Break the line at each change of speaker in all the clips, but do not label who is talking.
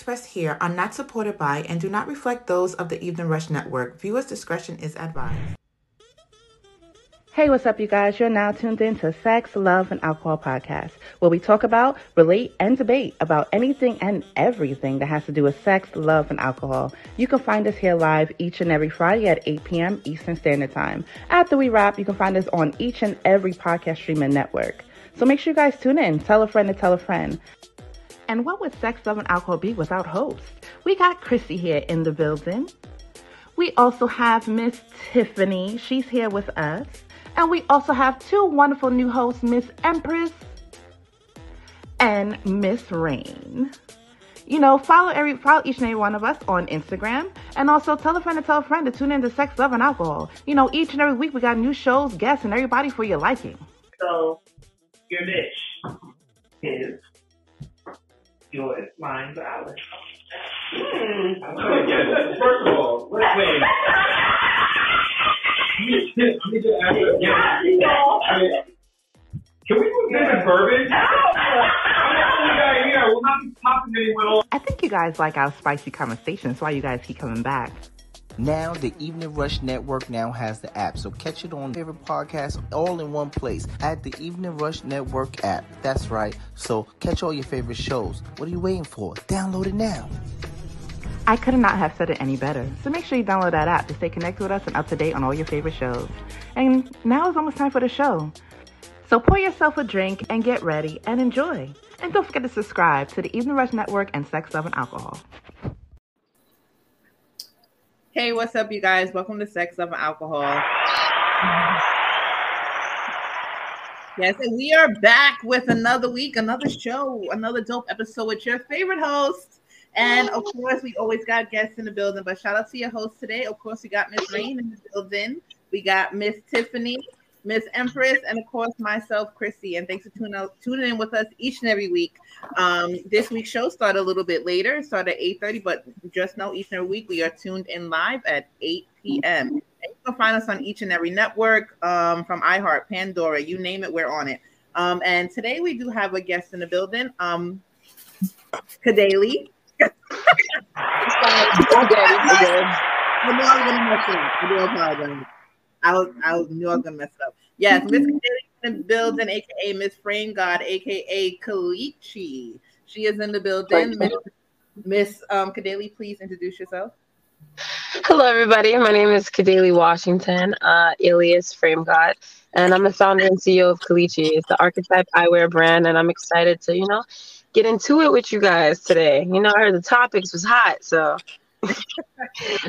Expressed here are not supported by and do not reflect those of the Evening Rush Network. Viewers' discretion is advised.
Hey, what's up, you guys? You're now tuned in to Sex, Love, and Alcohol podcast, where we talk about, relate, and debate about anything and everything that has to do with sex, love, and alcohol. You can find us here live each and every Friday at 8 p.m. Eastern Standard Time. After we wrap, you can find us on each and every podcast streaming network. So make sure you guys tune in, tell a friend to tell a friend. And what would sex, love, and alcohol be without hosts? We got Chrissy here in the building. We also have Miss Tiffany. She's here with us. And we also have two wonderful new hosts, Miss Empress and Miss Rain. You know, follow every follow each and every one of us on Instagram, and also tell a friend to tell a friend to tune into Sex, Love, and Alcohol. You know, each and every week we got new shows, guests, and everybody for your liking.
So your niche is your lines of hours.
Hmm. I'm trying to get it. First of all, wait, wait. Let me let me just ask you again. I mean, Can we move this in bourbon? Yeah, yeah, we'll not be popping anyone off.
I think you guys like our spicy conversations. Why you guys keep coming back.
Now the Evening Rush Network now has the app, so catch it on favorite podcasts all in one place at the Evening Rush Network app. That's right. So catch all your favorite shows. What are you waiting for? Download it now.
I could not have said it any better. So make sure you download that app to stay connected with us and up to date on all your favorite shows. And now it's almost time for the show. So pour yourself a drink and get ready and enjoy. And don't forget to subscribe to the Evening Rush Network and Sex, Love, and Alcohol.
Hey, what's up, you guys? Welcome to Sex, Love, and Alcohol. Yes, and we are back with another week, another show, another dope episode with your favorite host. And of course, we always got guests in the building, but shout out to your host today. Of course, we got Miss Rain in the building. We got Miss Tiffany, Miss Empress, and of course, myself, Chrissy. And thanks for tuning out, tuning in with us each and every week. Um, this week's show started a little bit later, it started at 8:30, but just know each and every week we are tuned in live at 8 p.m. And you can find us on each and every network, um, from iHeart, Pandora, you name it, we're on it. Um, and today we do have a guest in the building, um, Kadali. I knew I was gonna mess it up. I do apologize. I was I was knew I was gonna mess it up. Yes, Miss Kadali in the building, aka Miss Frame God, aka Kleechi. She is in the building. Miss, Miss um Kadali, please introduce yourself.
Hello, everybody. My name is Kadali Washington, uh, alias Frame God, and I'm the founder and CEO of Kleechi. It's the archetype eyewear brand, and I'm excited to, you know, get into it with you guys today. You know, I heard the topics was hot, so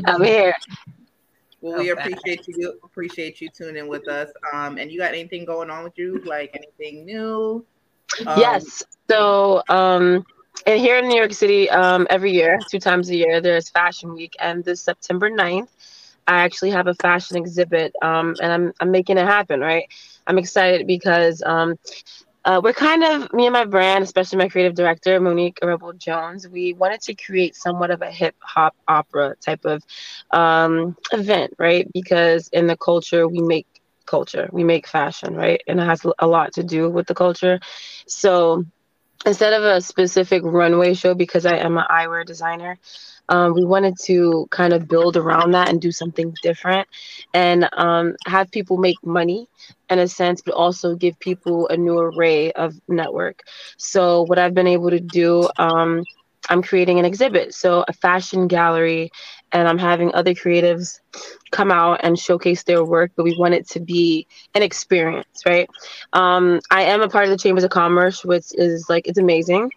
I'm here.
Well, we appreciate you appreciate you tuning in with us. Um, and you got anything going on with you? Like anything new? Um,
yes. So, um, and here in New York City, um, every year, two times a year, there's Fashion Week, and this September 9th, I actually have a fashion exhibit, um, and I'm I'm making it happen. Right, I'm excited because um, uh, we're kind of me and my brand, especially my creative director Monique Rebel Jones. We wanted to create somewhat of a hip hop opera type of um, event, right? Because in the culture, we make culture, we make fashion, right, and it has a lot to do with the culture. So instead of a specific runway show, because I am an eyewear designer, um, we wanted to kind of build around that and do something different and um, have people make money in a sense, but also give people a new array of network. So, what I've been able to do, um, I'm creating an exhibit, so a fashion gallery, and I'm having other creatives come out and showcase their work, but we want it to be an experience, right? Um, I am a part of the Chambers of Commerce, which is like, it's amazing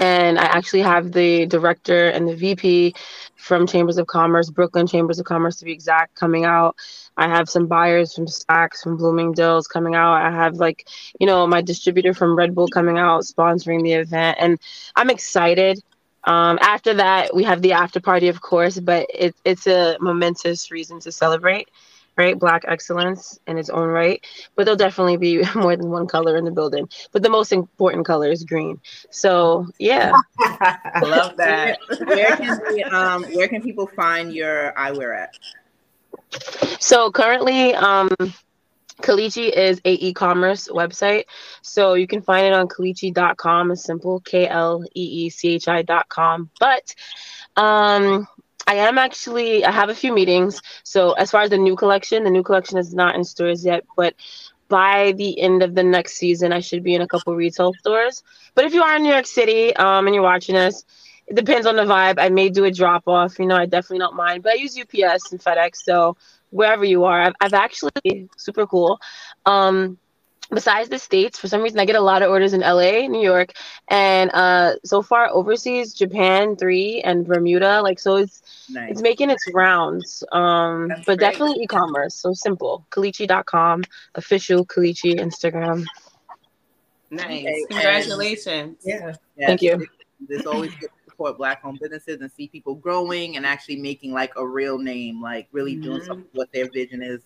and I actually have the director and the VP from Chambers of Commerce, Brooklyn Chambers of Commerce to be exact, coming out. I have some buyers from Saks, from Bloomingdale's coming out. I have like, you know, my distributor from Red Bull coming out, sponsoring the event, and I'm excited. Um, after that, we have the after party, of course, but it, it's a momentous reason to celebrate right? Black excellence in its own right. But there'll definitely be more than one color in the building. But the most important color is green. So yeah.
I love that. where can we, um where can people find your eyewear at?
So currently, um, Kleechi is a e-commerce website, so you can find it on kleechi.com. It's simple, K L E E C H I.com. But um, I am actually I have a few meetings. So as far as the new collection, the new collection is not in stores yet, but by the end of the next season, I should be in a couple retail stores. But if you are in New York City um, and you're watching us, it depends on the vibe. I may do a drop off. You know, I definitely don't mind. But I use UPS and FedEx, so wherever you are, I've, I've actually super cool. Um, besides the states for some reason i get a lot of orders in la new york and uh so far overseas japan three and bermuda like so it's
Nice.
it's making its rounds um
That's
but
great.
definitely e-commerce so simple kleechi.com official kleechi instagram
Nice.
Okay, and-
Congratulations.
Yeah.
Thank you.
It's always good to support black owned businesses and see people growing and actually making like a real name, like really doing
Mhm.
something what their vision is.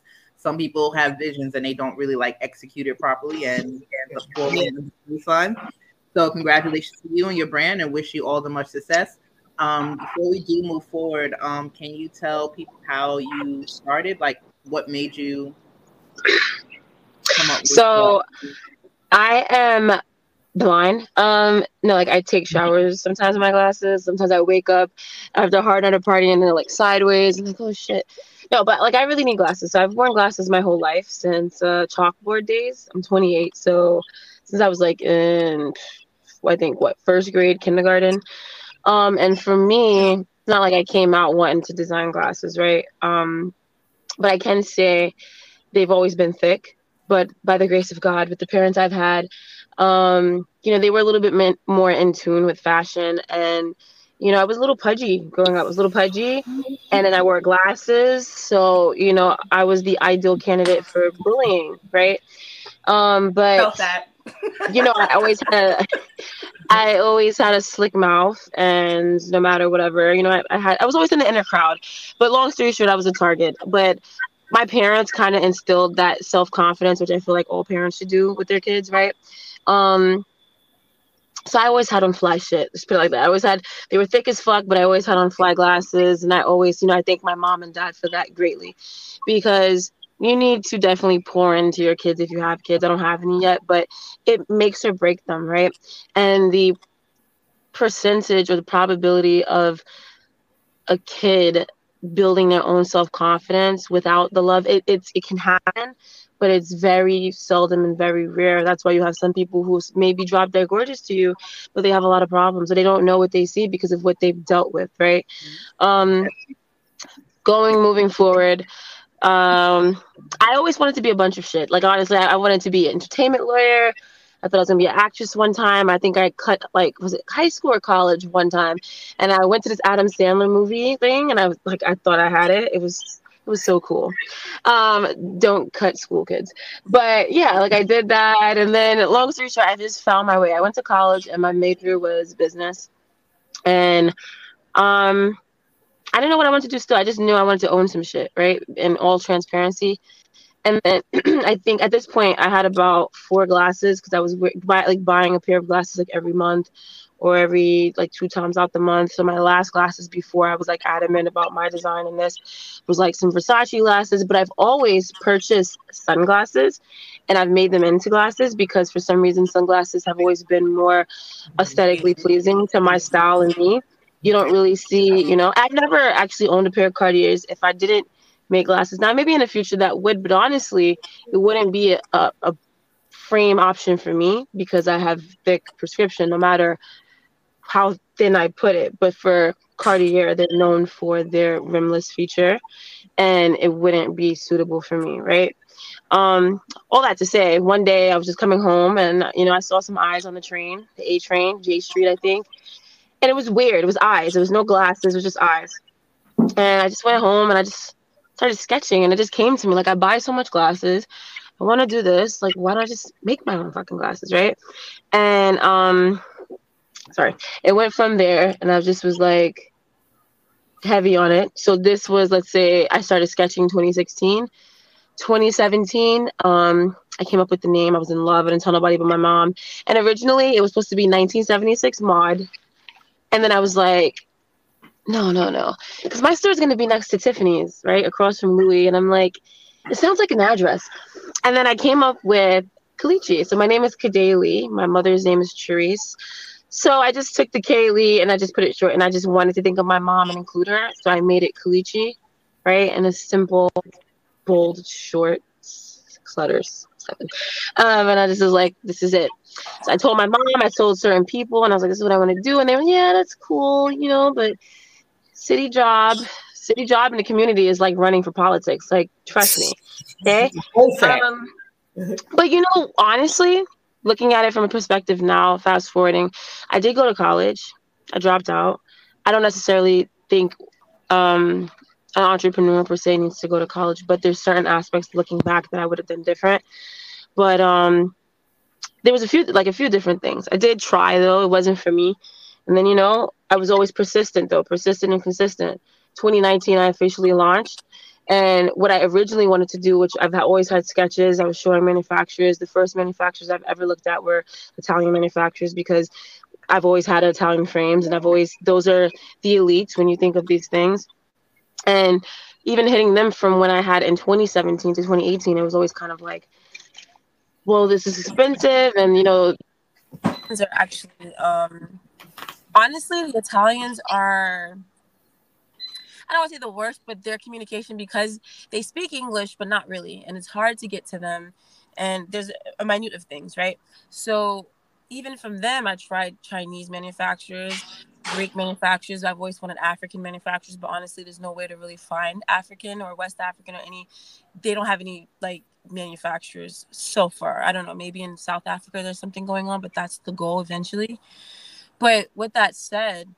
Some people have visions and they don't really like execute it properly and ends up falling really fun. So congratulations to you and your brand and wish you all the much success. Um, before we do move forward, um, can you tell people how you started? Like what made you come up with
So I am blind. Um, no, like I take showers sometimes in my glasses. Sometimes I wake up after a hard night of partying and they're like sideways. I'm like, oh shit. No, but like I really need glasses. So I've worn glasses my whole life since uh, chalkboard days. I'm 28, so since I was like in, I think what first grade, kindergarten. Um, and for me, it's not like I came out wanting to design glasses, right? Um, but I can say they've always been thick but by the grace of God, with the parents I've had, um, you know, they were a little bit more in tune with fashion. And, you know, I was a little pudgy growing up. I was a little pudgy. And then I wore glasses. So, you know, I was the ideal candidate for bullying, right? Um, but you know, I always had a, I always had a slick mouth, and no matter whatever, you know, I, I had, I was always in the inner crowd. But long story short, I was a target. But my parents kind of instilled that self confidence, which I feel like all parents should do with their kids, right? Um, so I always had on fly shit. Just put it like that. I always had they were thick as fuck, but I always had on fly glasses, and I always, you know, I thank my mom and dad for that greatly, because you need to definitely pour into your kids if you have kids. I don't have any yet, but it makes or break them, right? And the percentage or the probability of a kid building their own self confidence without the love, it, it can happen, but it's very seldom and very rare. That's why you have some people who maybe drop dead gorgeous to you, but they have a lot of problems, or they don't know what they see because of what they've dealt with, right? Um, going moving forward um i always wanted to be a bunch of shit. Like honestly i, I wanted to be an entertainment lawyer. I thought i was to be an actress one time. I think i cut like was it high school or college one time? And i went to this adam sandler movie thing and i was like i thought i had it. It was it was so cool um don't cut school kids but yeah like i did that and then long story short i just found my way i went to college and my major was business and um I didn't know what I wanted to do still. I just knew I wanted to own some shit, right? In all transparency. And then I think at this point I had about four glasses because I was like buying a pair of glasses like every month or every like two times out the month. So my last glasses before I was like adamant about my design and this was like some Versace glasses, but I've always purchased sunglasses and I've made them into glasses because for some reason sunglasses have always been more aesthetically pleasing to my style and me you don't really see, you know, I've never actually owned a pair of Cartiers if I didn't make glasses. Now, maybe in the future that would, but honestly, it wouldn't be a, a, frame option for me because I have thick prescription, no matter how thin I put it. But for Cartier, they're known for their rimless feature, and it wouldn't be suitable for me, right? Um, all that to say, one day I was just coming home and you know I saw some eyes on the train, the A train, J Street, I think, and it was weird. It was eyes. It was no glasses. It was just eyes. And I just went home and I just started sketching, and it just came to me like I buy so much glasses. I want to do this. Like, why don't I just make my own fucking glasses, right? And um, sorry, it went from there, and I just was like heavy on it. So this was, let's say, I started sketching 2016. 2017, um, I came up with the name. I was in love. I didn't tell nobody but my mom. And originally, it was supposed to be 1976 mod. And then I was like, no, no, no. Because my store is going to be next to Tiffany's, right? Across from Louis. And I'm like, it sounds like an address. and then I came up with Kleechi. So my name is Kadeli. My mother's name is Therese. So I just took the Kaylee and I just put it short and I just wanted to think of my mom and include her. So I made it Kleechi, right? And a simple, bold, short letters. Seven. Um, and I just was like, this is it. So I told my mom, I told certain people, and I was like, this is what I want to do. And they were, yeah, that's cool, you know, but city job, city job in the community is like running for politics. Like, trust me. Okay. Um, but you know, honestly, looking at it from a perspective now, fast forwarding, I did go to college. I dropped out. I don't necessarily think um, an entrepreneur per se needs to go to college, but there's certain aspects looking back that I would have done different. But um, there was a few like a few different things. I did try though, it wasn't for me. And then you know, I was always persistent though, persistent and consistent. 2019 I officially launched. And what I originally wanted to do, which I've always had sketches, I was showing manufacturers. The first manufacturers I've ever looked at were Italian manufacturers because I've always had Italian frames, and I've always those are the elites when you think of these things. And even hitting them from when I had in 2017 to 2018, it was always kind of like, well, this is expensive, and you know, are actually um, honestly the Italians are I don't want to say the worst, but their communication because they speak English, but not really, and it's hard to get to them. And there's a minute of things, right? So even from them, I tried Chinese manufacturers, Greek manufacturers. I've always wanted African manufacturers, but honestly, there's no way to really find African or West African or any. They don't have any like manufacturers so far. I don't know. Maybe in South Africa there's something going on, but that's the goal eventually. But with that said,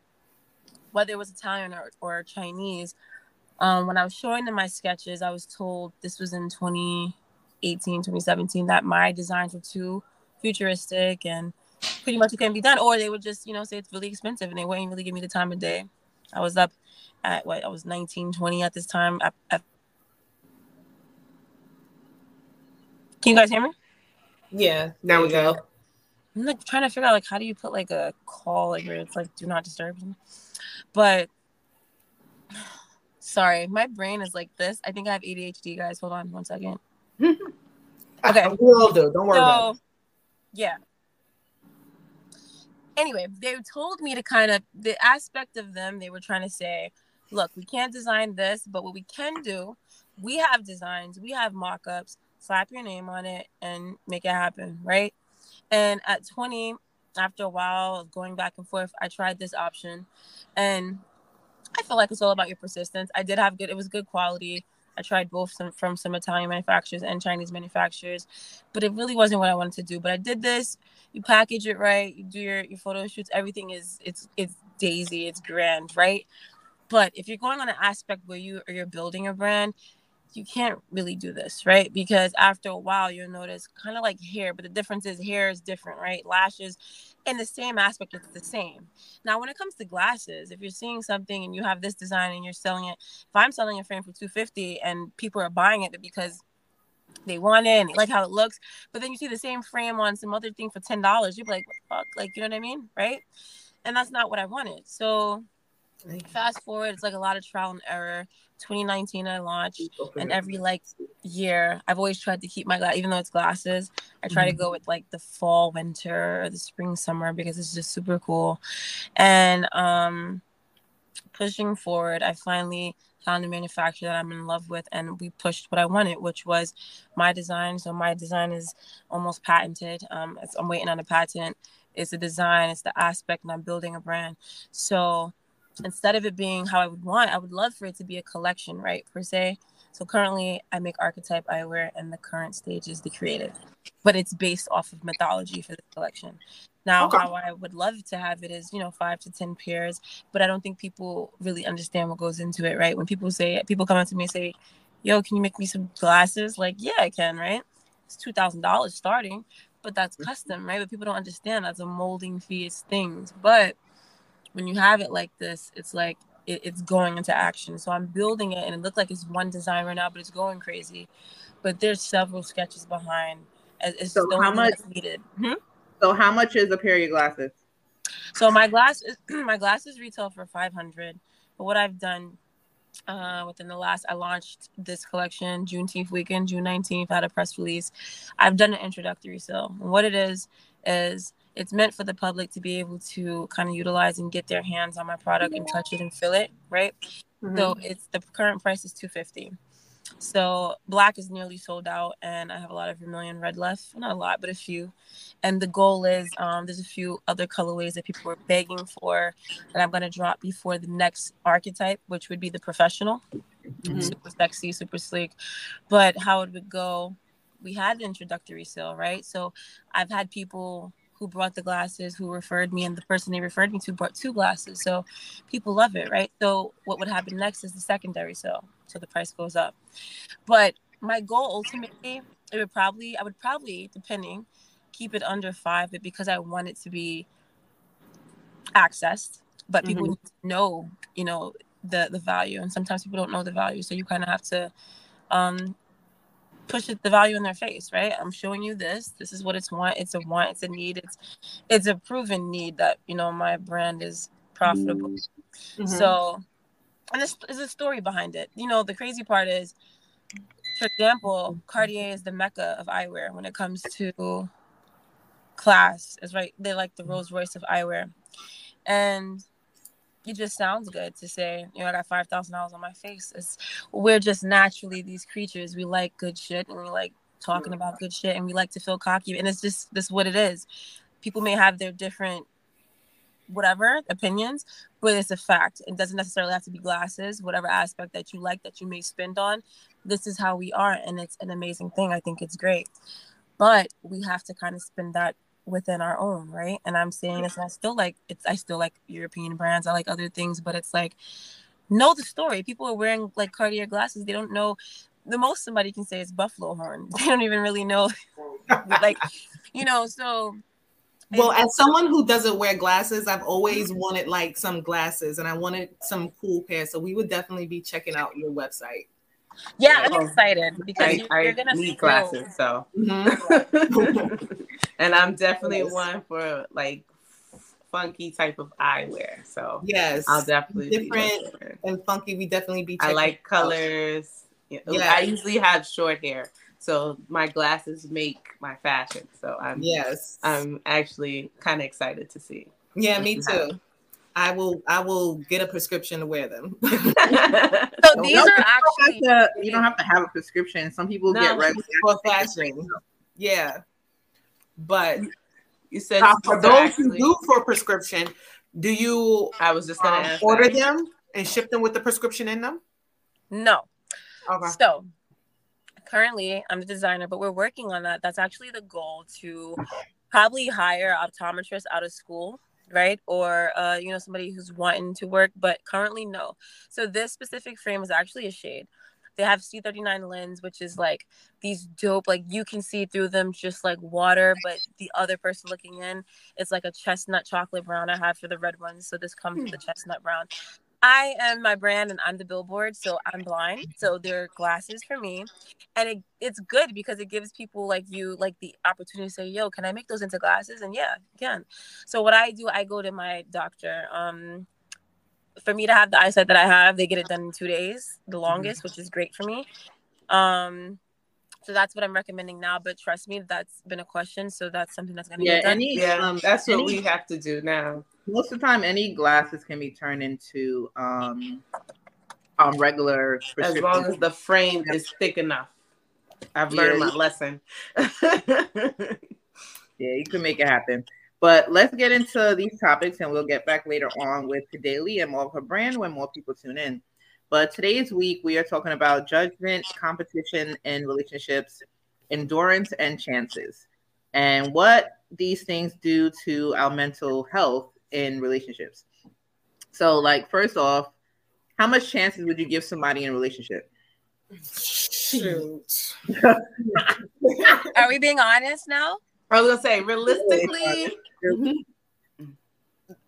whether it was Italian or, or Chinese, um, when I was showing them my sketches, I was told this was in 2018, 2017, that my designs were too futuristic and pretty much it couldn't be done. Or they would just, you know, say it's really expensive and they wouldn't really give me the time of day. I was up at what I was 19, 20 at this time. Can you guys hear me?
Yeah, there we go.
I'm like trying to figure out like how do you put like a call like where it's like do not disturb. But sorry, my brain is like this. I think I have ADHD, guys. Hold on one second.
okay. we all do. Don't worry so, about it.
Yeah. Anyway, they told me to kind of the aspect of them, they were trying to say, look, we can't design this, but what we can do, we have designs, we have mock-ups, slap your name on it and make it happen, right? And at 20, after a while of going back and forth, I tried this option and I feel like it's all about your persistence. I did have good, it was good quality. I tried both some, from some Italian manufacturers and Chinese manufacturers, but it really wasn't what I wanted to do. But I did this. You package it right, you do your, your photo shoots, everything is it's it's daisy, it's grand, right? But if you're going on an aspect where you or you're building a brand, you can't really do this, right? Because after a while, you'll notice kind of like hair, but the difference is hair is different, right? Lashes in the same aspect, it's the same. Now, when it comes to glasses, if you're seeing something and you have this design and you're selling it, if I'm selling a frame for 250 and people are buying it because they want it and they like how it looks, but then you see the same frame on some other thing for ten dollars, you're like, fuck? Like, you know what I mean? Right? And that's not what I wanted. So fast forward, it's like a lot of trial and error. 2019 I launched, and every like year I've always tried to keep my glass, even though it's glasses. I try mm-hmm. to go with like the fall, winter, or the spring, summer because it's just super cool. And um, pushing forward, I finally found a manufacturer that I'm in love with, and we pushed what I wanted, which was my design. So my design is almost patented. Um, I'm waiting on a patent. It's the design, it's the aspect, and I'm building a brand. So instead of it being how I would want, I would love for it to be a collection, right? Per se. So currently I make archetype eyewear and the current stage is the creative. But it's based off of mythology for the collection. Now okay. how I would love to have it is, you know, five to ten pairs, but I don't think people really understand what goes into it, right? When people say people come up to me and say, Yo, can you make me some glasses? Like, yeah, I can, right? It's two thousand dollars starting, but that's mm-hmm. custom, right? But people don't understand that's a molding fee, it's things. But when you have it like this, it's like it, it's going into action. So I'm building it, and it looks like it's one design right now, but it's going crazy. But there's several sketches behind. It's
so how much needed? Hmm? So how much is a pair of your glasses?
So my glasses, my glasses retail for five hundred. But what I've done uh, within the last i launched this collection juneteenth weekend june 19th I had a press release i've done an introductory sale and what it is is it's meant for the public to be able to kind of utilize and get their hands on my product and touch it and feel it right mm-hmm. so it's the current price is 250 so black is nearly sold out, and I have a lot of vermilion red left. Not a lot, but a few. And the goal is um, there's a few other colorways that people are begging for that I'm gonna drop before the next archetype, which would be the professional, mm-hmm. super sexy, super sleek. But how it would go, we had the introductory sale, right? So I've had people who brought the glasses who referred me and the person they referred me to brought two glasses so people love it right so what would happen next is the secondary sale so the price goes up. But my goal ultimately, it would probably, I would probably, depending, keep it under five, but because I want it to be accessed, but people mm-hmm. know, you know, the the value, and sometimes people don't know the value, so you kind of have to um push it, the value in their face, right? I'm showing you this. This is what it's want. It's a want. It's a need. It's it's a proven need that you know my brand is profitable. Mm-hmm. So and there's, there's a story behind it. You know, the crazy part is, for example, Cartier is the mecca of eyewear when it comes to class. Is right. They're like the Rolls Royce of eyewear, and it just sounds good to say, you know, I got five thousand dollars on my face. It's we're just naturally these creatures. We like good shit and we like talking about good shit and we like to feel cocky. And it's just this what it is. People may have their different whatever opinions, but it's a fact. It doesn't necessarily have to be glasses, whatever aspect that you like that you may spend on. This is how we are, and it's an amazing thing. I think it's great, but we have to kind of spend that within our own, right? And I'm saying this, and I still like it's. I still like European brands. I like other things, but it's like know the story. People are wearing like Cartier glasses. They don't know. The most somebody can say is buffalo horn. They don't even really know, like, you know. So
well, as someone who doesn't wear glasses, I've always wanted like some glasses and I wanted some cool pairs. So we would definitely be checking out your website.
Yeah, I'm excited because I,
you're, you're gonna need glasses. So, mm-hmm. and I'm definitely yes. one for like funky type of eyewear. So
yes,
I'll definitely
different and funky. We definitely be.
I like colors. Yeah, I usually have short hair, so my glasses make my fashion. So I'm
yes,
I'm actually kind of excited to see.
Yeah, me too. I will I will get a prescription to wear them.
so these no, are actually to, you don't have to have a prescription. Some people no, get regular
for fashion. Yeah. But
you said
for those who do for prescription, do you
I was just gonna um,
order that. them and ship them with the prescription in them?
No. Okay. So currently I'm the designer, but we're working on that. That's actually the goal to probably hire optometrists out of school right? Or uh, you know somebody who's wanting to work but currently no. So this specific frame is actually a shade. They have CR-39 lens which is like these dope like you can see through them just like water but the other person looking in it's like a chestnut chocolate brown i have for the red ones. So this comes with the chestnut brown I am my brand and I'm the billboard, so I'm blind. So there are glasses for me. And it, it's good because it gives people like you like the opportunity to say, yo, can I make those into glasses? And yeah, you can. So what I do, I go to my doctor. Um for me to have the eyesight that I have, they get it done in two days, the mm-hmm. longest, which is great for me. Um so that's what I'm recommending now. But trust me, that's been a question. So that's something that's gonna
yeah,
done.
Any, yeah, um, that's what any, we have to do now.
Most of the time, any glasses can be turned into um, um regular.
As long as the frame is thick enough. I've learned yeah. my lesson.
yeah, you can make it happen. But let's get into these topics and we'll get back later on with Daily and more of her brand when more people tune in. But today's week, we are talking about judgment, competition, and relationships, endurance, and chances, and what these things do to our mental health in relationships. So, like, first off, how much chances would you give somebody in a relationship?
Shoot.
Are we being honest now?
I was gonna say realistically.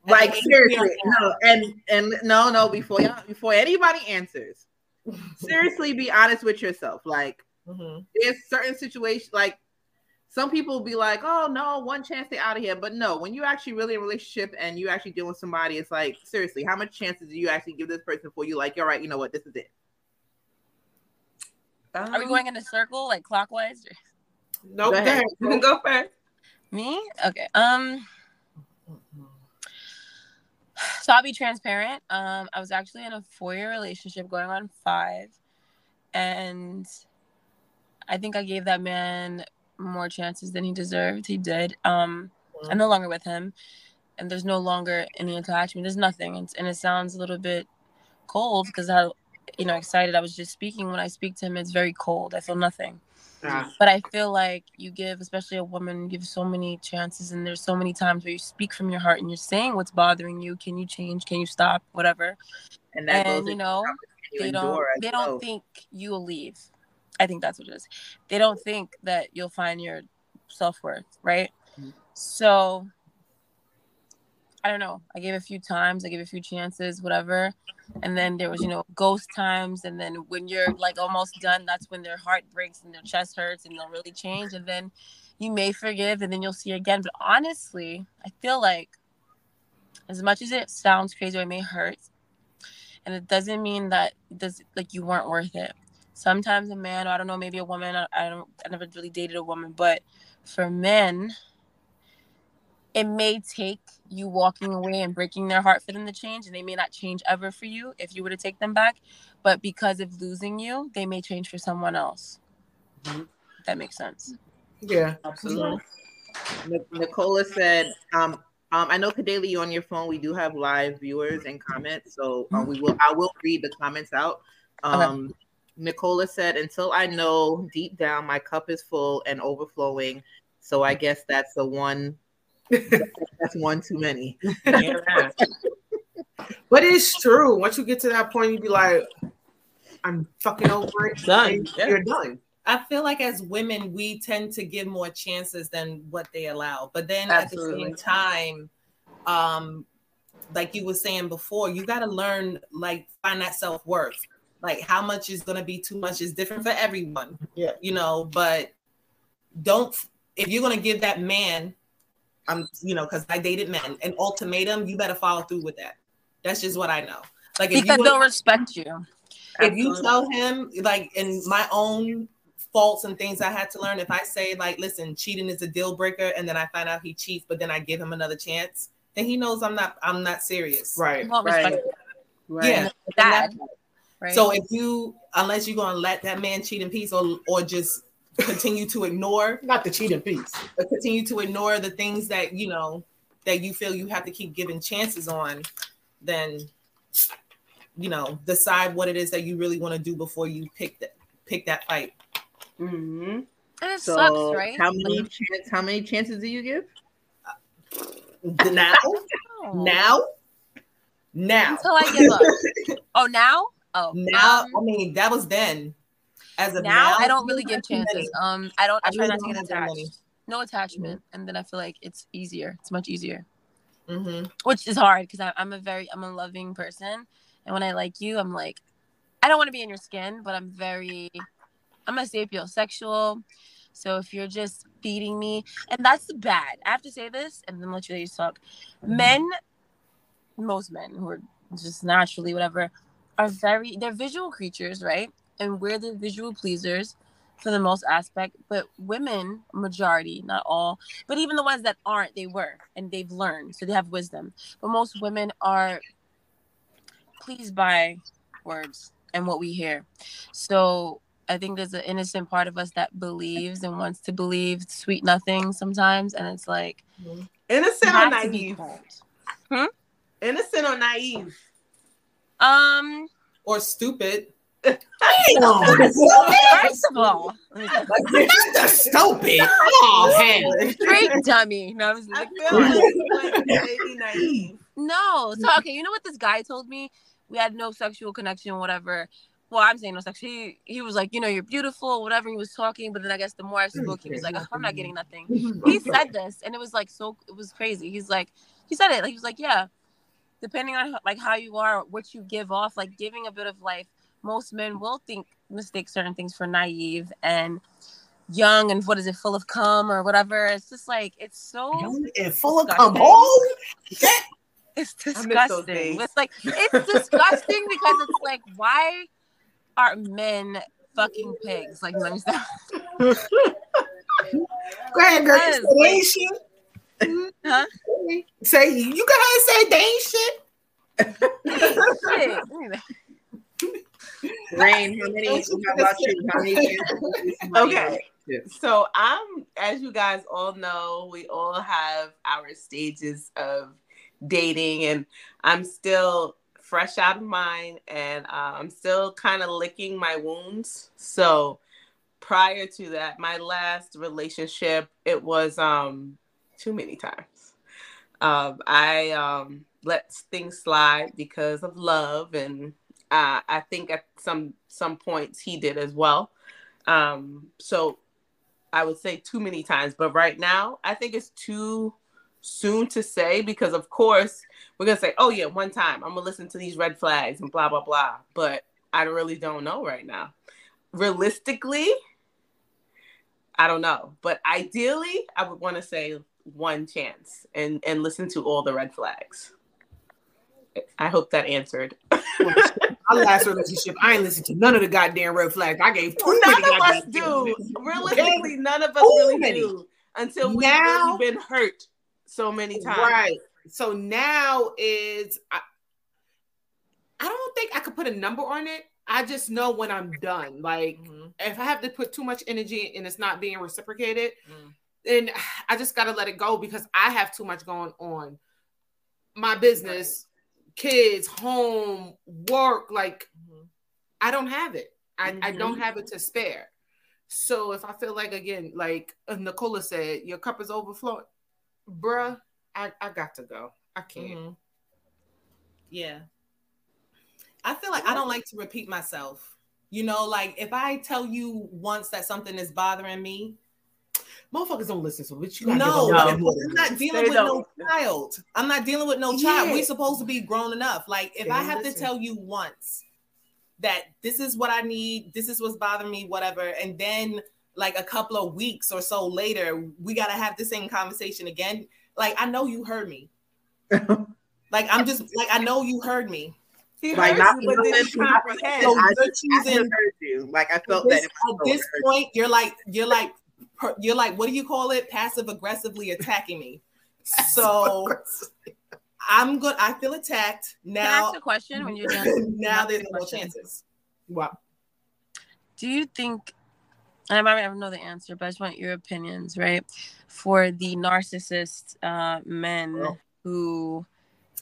Like seriously, no, and and no, no. Before y'all, before anybody answers, seriously, be honest with yourself. Like, mm-hmm. there's certain situations, like some people will be like, oh no, one chance they out of here. But no, when you actually really in a relationship and you actually deal with somebody, it's like seriously, how much chances do you actually give this person before you like, all right, you know what, this is it.
Are we going in a circle like clockwise?
Nope. Go ahead. Go, go first.
Me? Okay. Um. So I'll be transparent. Um, I was actually in a four-year relationship, going on five, and I think I gave that man more chances than he deserved. He did. Um, I'm no longer with him, and there's no longer any attachment. There's nothing, and, and it sounds a little bit cold because how you know excited I was just speaking. When I speak to him, it's very cold. I feel nothing. Yeah. But I feel like you give, especially a woman, give so many chances, and there's so many times where you speak from your heart and you're saying what's bothering you. Can you change? Can you stop? Whatever. And, that and you know, you they don't they don't think you will leave. I think that's what it is. They don't think that you'll find your self worth, right? Mm-hmm. So I don't know. I gave a few times, I gave a few chances, whatever. And then there was, you know, ghost times. And then when you're like almost done, that's when their heart breaks and their chest hurts and they'll really change. And then you may forgive and then you'll see again. But honestly, I feel like as much as it sounds crazy or it may hurt, and it doesn't mean that does like you weren't worth it. Sometimes a man, or I don't know, maybe a woman, I, I don't I never really dated a woman, but for men, it may take you walking away and breaking their heart for them to change and they may not change ever for you if you were to take them back but because of losing you they may change for someone else mm-hmm. that makes sense
yeah absolutely nicola said um um, I know Kadeli, you on your phone. We do have live viewers and comments, so uh, we will. I will read the comments out. Um, okay. Nicola said, "Until I know deep down my cup is full and overflowing, so I guess that's the one that's one too many.
but it's true. Once you get to that point, you'd be like, I'm fucking over it. Done. Yeah. You're done.
I feel like as women, we tend to give more chances than what they allow. But then Absolutely. at the same time, um, like you were saying before, you got to learn, like, find that self worth. Like, how much is going to be too much is different for everyone.
Yeah.
You know, but don't, if you're going to give that man I'm, you know, because I dated men. An ultimatum, you better follow through with that. That's just what I know.
Like if because don't respect you.
If you tell him, like in my own faults and things I had to learn, if I say like, listen, cheating is a deal breaker, and then I find out he cheats, but then I give him another chance, then he knows I'm not, I'm not serious.
Right. Right.
right. Yeah. That, right. So if you, unless you're gonna let that man cheat in peace, or or just continue to ignore
not the cheating piece.
but continue to ignore the things that you know that you feel you have to keep giving chances on then you know decide what it is that you really want to do before you pick that pick that fight.
Mm-hmm. and it so sucks right? how many chance, how many chances do you give?
Uh, now? Oh. now? Now?
Until i give up. Oh now? Oh.
Now um, i mean that was then
as of now, now I don't really give chances. Um, I don't. I, I try really not to get attached. No attachment, mm-hmm. and then I feel like it's easier. It's much easier. Mm-hmm. Which is hard because I'm a very I'm a loving person, and when I like you, I'm like, I don't want to be in your skin, but I'm very, I'm a sapiosexual. So if you're just feeding me, and that's bad. I have to say this, and then let you ladies talk. Mm-hmm. Men, most men who are just naturally whatever, are very they're visual creatures, right? And we're the visual pleasers for the most aspect but women majority not all but even the ones that aren't they were and they've learned so they have wisdom. But most women are pleased by words and what we hear. So i think there's an innocent part of us that believes and wants to believe sweet nothing sometimes and it's like
innocent or naive? hmm? innocent or naive?
Um
or stupid
First of all,
that's stupid. Oh,
man. Straight dummy. No, I was like, no. So okay, you know what this guy told me? We had no sexual connection, whatever. Well, I'm saying no sex. He he was like, you know, you're beautiful, whatever. He was talking, but then I guess the more I spoke, he was like, I'm not getting nothing. He said this, and it was like so. It was crazy. He's like, he said it. Like he was like, yeah, depending on like how you are, what you give off, like giving a bit of life most men will think mistake certain things for naive and young and what is it, full of cum or whatever. It's just like it's so
young and full of cum. Oh,
it's disgusting. It's like it's disgusting because it's like why are men fucking pigs? Like let me stop.
Go ahead, girl. Yes, like, ain't shit. Huh? Say you go ahead and say they ain't shit.
Rain, how many? How about you? How many?
Okay. So I'm, as you guys all know, we all have our stages of dating, and I'm still fresh out of mine, and uh, I'm still kind of licking my wounds. So prior to that, my last relationship, it was um too many times. Um, I um let things slide because of love, and uh, I think at some some points he did as well. Um, so I would say too many times, but right now I think it's too soon to say because of course we're gonna say, oh yeah, one time I'm gonna listen to these red flags and blah blah blah. But I really don't know right now. Realistically, I don't know. But ideally, I would want to say one chance and and listen to all the red flags. I hope that answered.
My last relationship, I ain't listened to none of the goddamn red flags. I gave
too none of us do. Realistically, none of us too really many. do until we've now, really been hurt so many times.
Right. So now is I, I don't think I could put a number on it. I just know when I'm done. Like mm-hmm. if I have to put too much energy and it's not being reciprocated, mm. then I just gotta let it go because I have too much going on. My business, kids, home, work, like mm-hmm. I don't have it. I, mm-hmm. I don't have it to spare. So if I feel like again, like Nicola said, your cup is overflowing, bruh, I, I got to go. I can't. Mm-hmm.
Yeah. I feel like I don't like to repeat myself. You know, like if I tell you once that something is bothering me,
motherfuckers don't listen to it.
You no, no, I'm not dealing with no child. I'm not dealing with no child. Yeah. We're supposed to be grown enough. Like if I have listen. to tell you once that this is what I need, this is what's bothering me, whatever, and then like a couple of weeks or so later, we gotta have the same conversation again. Like I know you heard me. like I'm just like I know you heard me. He like not you, but didn't comprehend. So I, choosing, I heard you. Like I felt this, that at this point, you're like you're like you're like, what do you call it? Passive aggressively attacking me. So I'm good. I feel attacked now. Can
I ask a question when you're done?
now there's no chances.
Wow.
Do you think? And I might not know the answer, but I just want your opinions, right? For the narcissist uh, men oh. who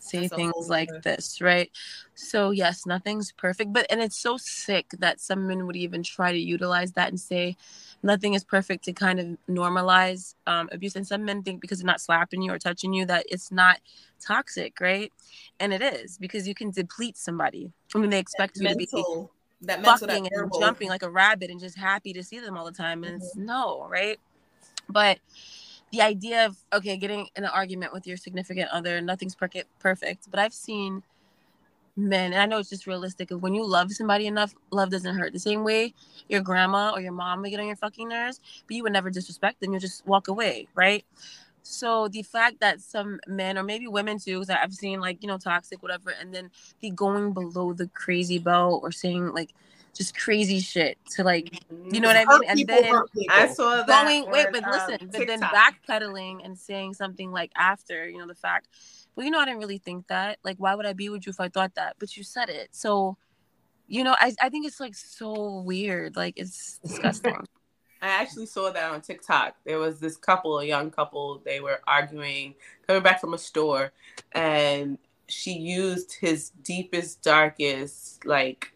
say That's things like this, right? So yes, nothing's perfect, but and it's so sick that some men would even try to utilize that and say nothing is perfect to kind of normalize um, abuse. And some men think because they're not slapping you or touching you that it's not toxic, right? And it is because you can deplete somebody. I mean, they expect you mental, to be that fucking that and jumping like a rabbit and just happy to see them all the time. And mm-hmm. it's no, right? But the idea of okay, getting in an argument with your significant other, nothing's perfect. But I've seen men, and I know it's just realistic. When you love somebody enough, love doesn't hurt. The same way your grandma or your mom would get on your fucking nerves, but you would never disrespect them. You just walk away, right? So the fact that some men or maybe women too, because I've seen like you know toxic whatever, and then the going below the crazy belt or saying like just crazy shit to like you know what I mean, and then
I saw that
going wait, but listen, um, but then backpedaling and saying something like after you know the fact well, you know, I didn't really think that. Like, why would I be with you if I thought that? But you said it. So, you know, I, I think it's like so weird. Like, it's disgusting.
I actually saw that on TikTok. There was this couple, a young couple, they were arguing, coming back from a store, and she used his deepest, darkest, like,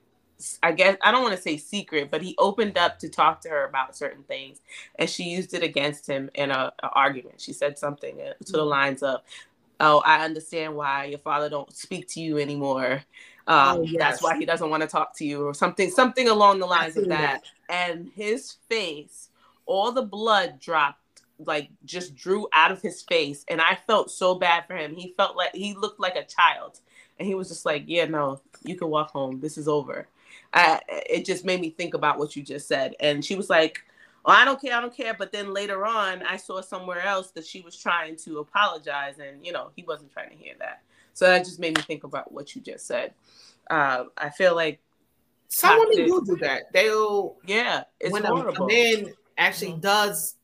I guess, I don't want to say secret, but he opened up to talk to her about certain things, and she used it against him in a, a argument. She said something to the mm-hmm. lines of, oh, I understand why your father don't speak to you anymore. Um, oh, yes. That's why he doesn't want to talk to you, or something, something along the lines of that. that. And his face, all the blood dropped, like just drew out of his face, and I felt so bad for him. He felt like he looked like a child, and he was just like, "Yeah, no, you can walk home. This is over." Uh, it just made me think about what you just said, and she was like, oh, I don't care, I don't care. But then later on, I saw somewhere else that she was trying to apologize, and you know, he wasn't trying to hear that. So that just made me think about what you just said. Uh, I feel like
some women do do that. They'll
yeah, it's
when
horrible.
a man actually mm-hmm. does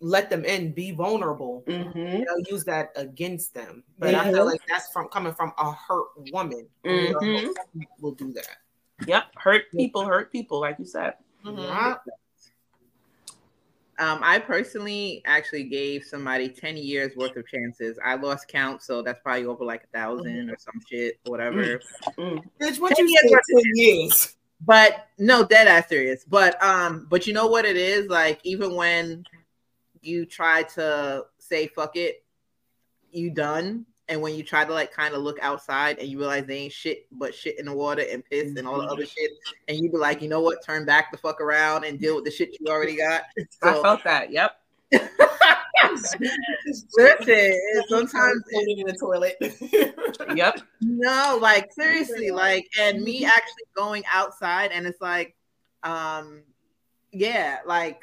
let them in, be vulnerable.
Mm-hmm.
They'll use that against them. But mm-hmm. I feel like that's from coming from a hurt woman.
Mm-hmm.
Will do that.
Yep, hurt people, hurt people, like you said.
Yeah.
Um, I personally actually gave somebody 10 years worth of chances. I lost count, so that's probably over like a 1000 mm-hmm. or some shit, or whatever.
Mm. Bitch, what you years 10 years?
But no, dead ass serious. But um, but you know what it is? Like, even when you try to say fuck it, you done. And when you try to like kind of look outside and you realize they ain't shit but shit in the water and piss mm-hmm. and all the other mm-hmm. shit, and you be like, you know what, turn back the fuck around and deal with the shit you already got.
So, I felt that. Yep.
Listen, sometimes
in the toilet.
yep.
No, like seriously, like, and me actually going outside, and it's like, um, yeah, like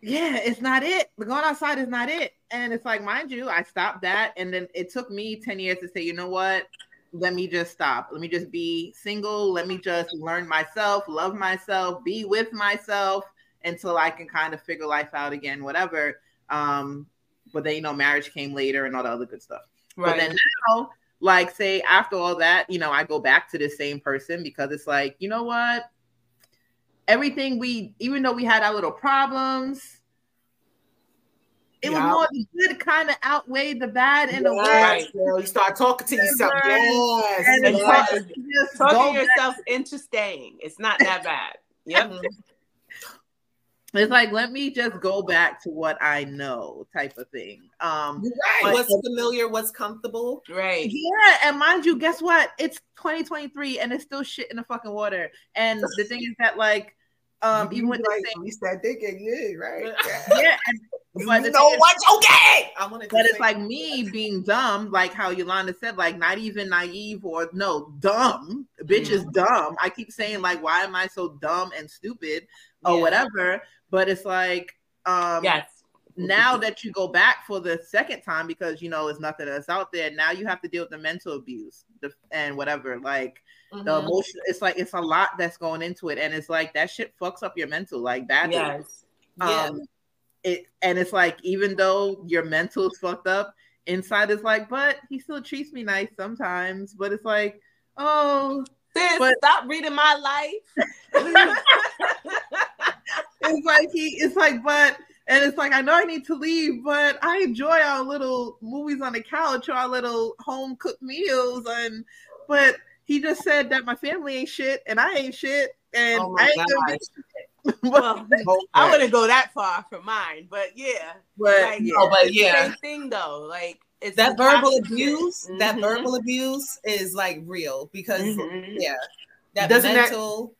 yeah, it's not it. The going outside is not it. And it's like, mind you, I stopped that. And then it took me 10 years to say, you know what? Let me just stop. Let me just be single. Let me just learn myself, love myself, be with myself until I can kind of figure life out again, whatever. Um, but then, you know, marriage came later and all the other good stuff. Right. But then now, like, say after all that, you know, I go back to the same person because it's like, you know what? Everything we, even though we had our little problems, it yeah. was more the good kind of outweighed the bad in yes, a way. Right,
girl. You start talking to yourself.
Yes. And, and talk, talking yourself back. into staying. It's not that bad. Yep. Mm-hmm.
it's like let me just go back to what I know, type of thing. Um,
right. what's familiar, what's comfortable,
right?
Yeah, and mind you, guess what? It's 2023, and it's still shit in the fucking water. And the thing is that, like, um, even with
like, the same, that dick yeah, right?
yeah, and,
but you know what's okay.
I but it's like me being dumb, like how Yolanda said, like not even naive or no dumb. Bitch mm-hmm. is dumb. I keep saying like, why am I so dumb and stupid or yeah. whatever? But it's like, um,
yes.
Now that you go back for the second time because you know it's nothing that's out there. Now you have to deal with the mental abuse and whatever. Like Mm-hmm. The emotion, it's like it's a lot that's going into it, and it's like that shit fucks up your mental like that.
Yes.
Um. It and it's like even though your mental is fucked up, inside is like, but he still treats me nice sometimes. But it's like, oh,
Sis, but, stop reading my life.
it's like he, it's like, but and it's like I know I need to leave, but I enjoy our little movies on the couch, our little home cooked meals, and but he just said that my family ain't shit and I ain't shit and oh I ain't gonna be
shit. well, I wouldn't go that far for mine, but yeah.
But like, yeah, no, but yeah.
Same thing though. Like it's
that verbal abuse, mm-hmm. that verbal abuse is like real because mm-hmm. yeah, that doesn't mental. That,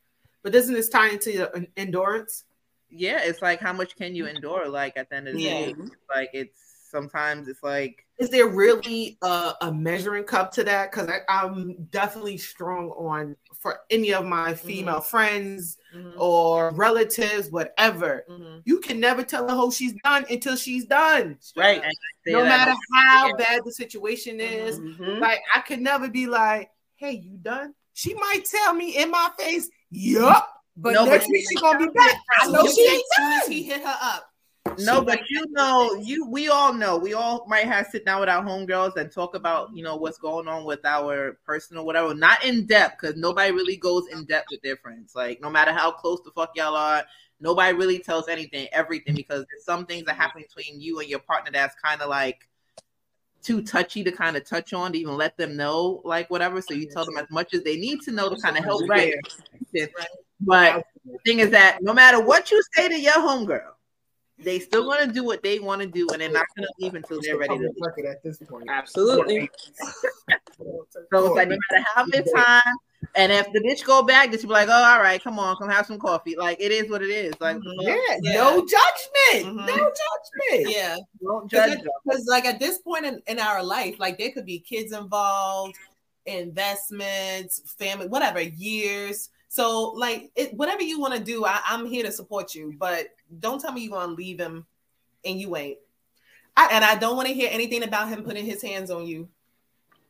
but doesn't this tie into your endurance?
Yeah, it's like how much can you endure? Like at the end of the yeah. day, like it's sometimes it's like
is there really a, a measuring cup to that because i'm definitely strong on for any of my female mm-hmm. friends mm-hmm. or relatives whatever mm-hmm. you can never tell a hoe she's done until she's done
right
no matter how bad the situation is mm-hmm. like i could never be like hey you done she might tell me in my face yup but no, next week she's gonna be back. I know she ain't done.
He hit her up.
No, but you know, you we all know we all might have sit down with our homegirls and talk about you know what's going on with our personal whatever. Not in depth because nobody really goes in depth with their friends. Like no matter how close the fuck y'all are, nobody really tells anything, everything because there's some things that happen between you and your partner that's kind of like too touchy to kind of touch on to even let them know like whatever. So you tell them as much as they need to know to kind of help right. But the thing is that no matter what you say to your homegirl they still want to do what they want to do, and they're not going to leave until they're ready to
leave. At this point,
absolutely.
so it's like no matter how much time, and if the bitch go back, then she be like, "Oh, all right, come on, come have some coffee." Like it is what it is. Like
mm-hmm. yeah, yeah, no judgment, mm-hmm. no judgment.
Yeah, don't judge because like at this point in, in our life, like there could be kids involved, investments, family, whatever, years
So like it, whatever you want to do, I, I'm here to support you. But don't tell me you're gonna leave him and you ain't. I, and I don't want to hear anything about him putting his hands on you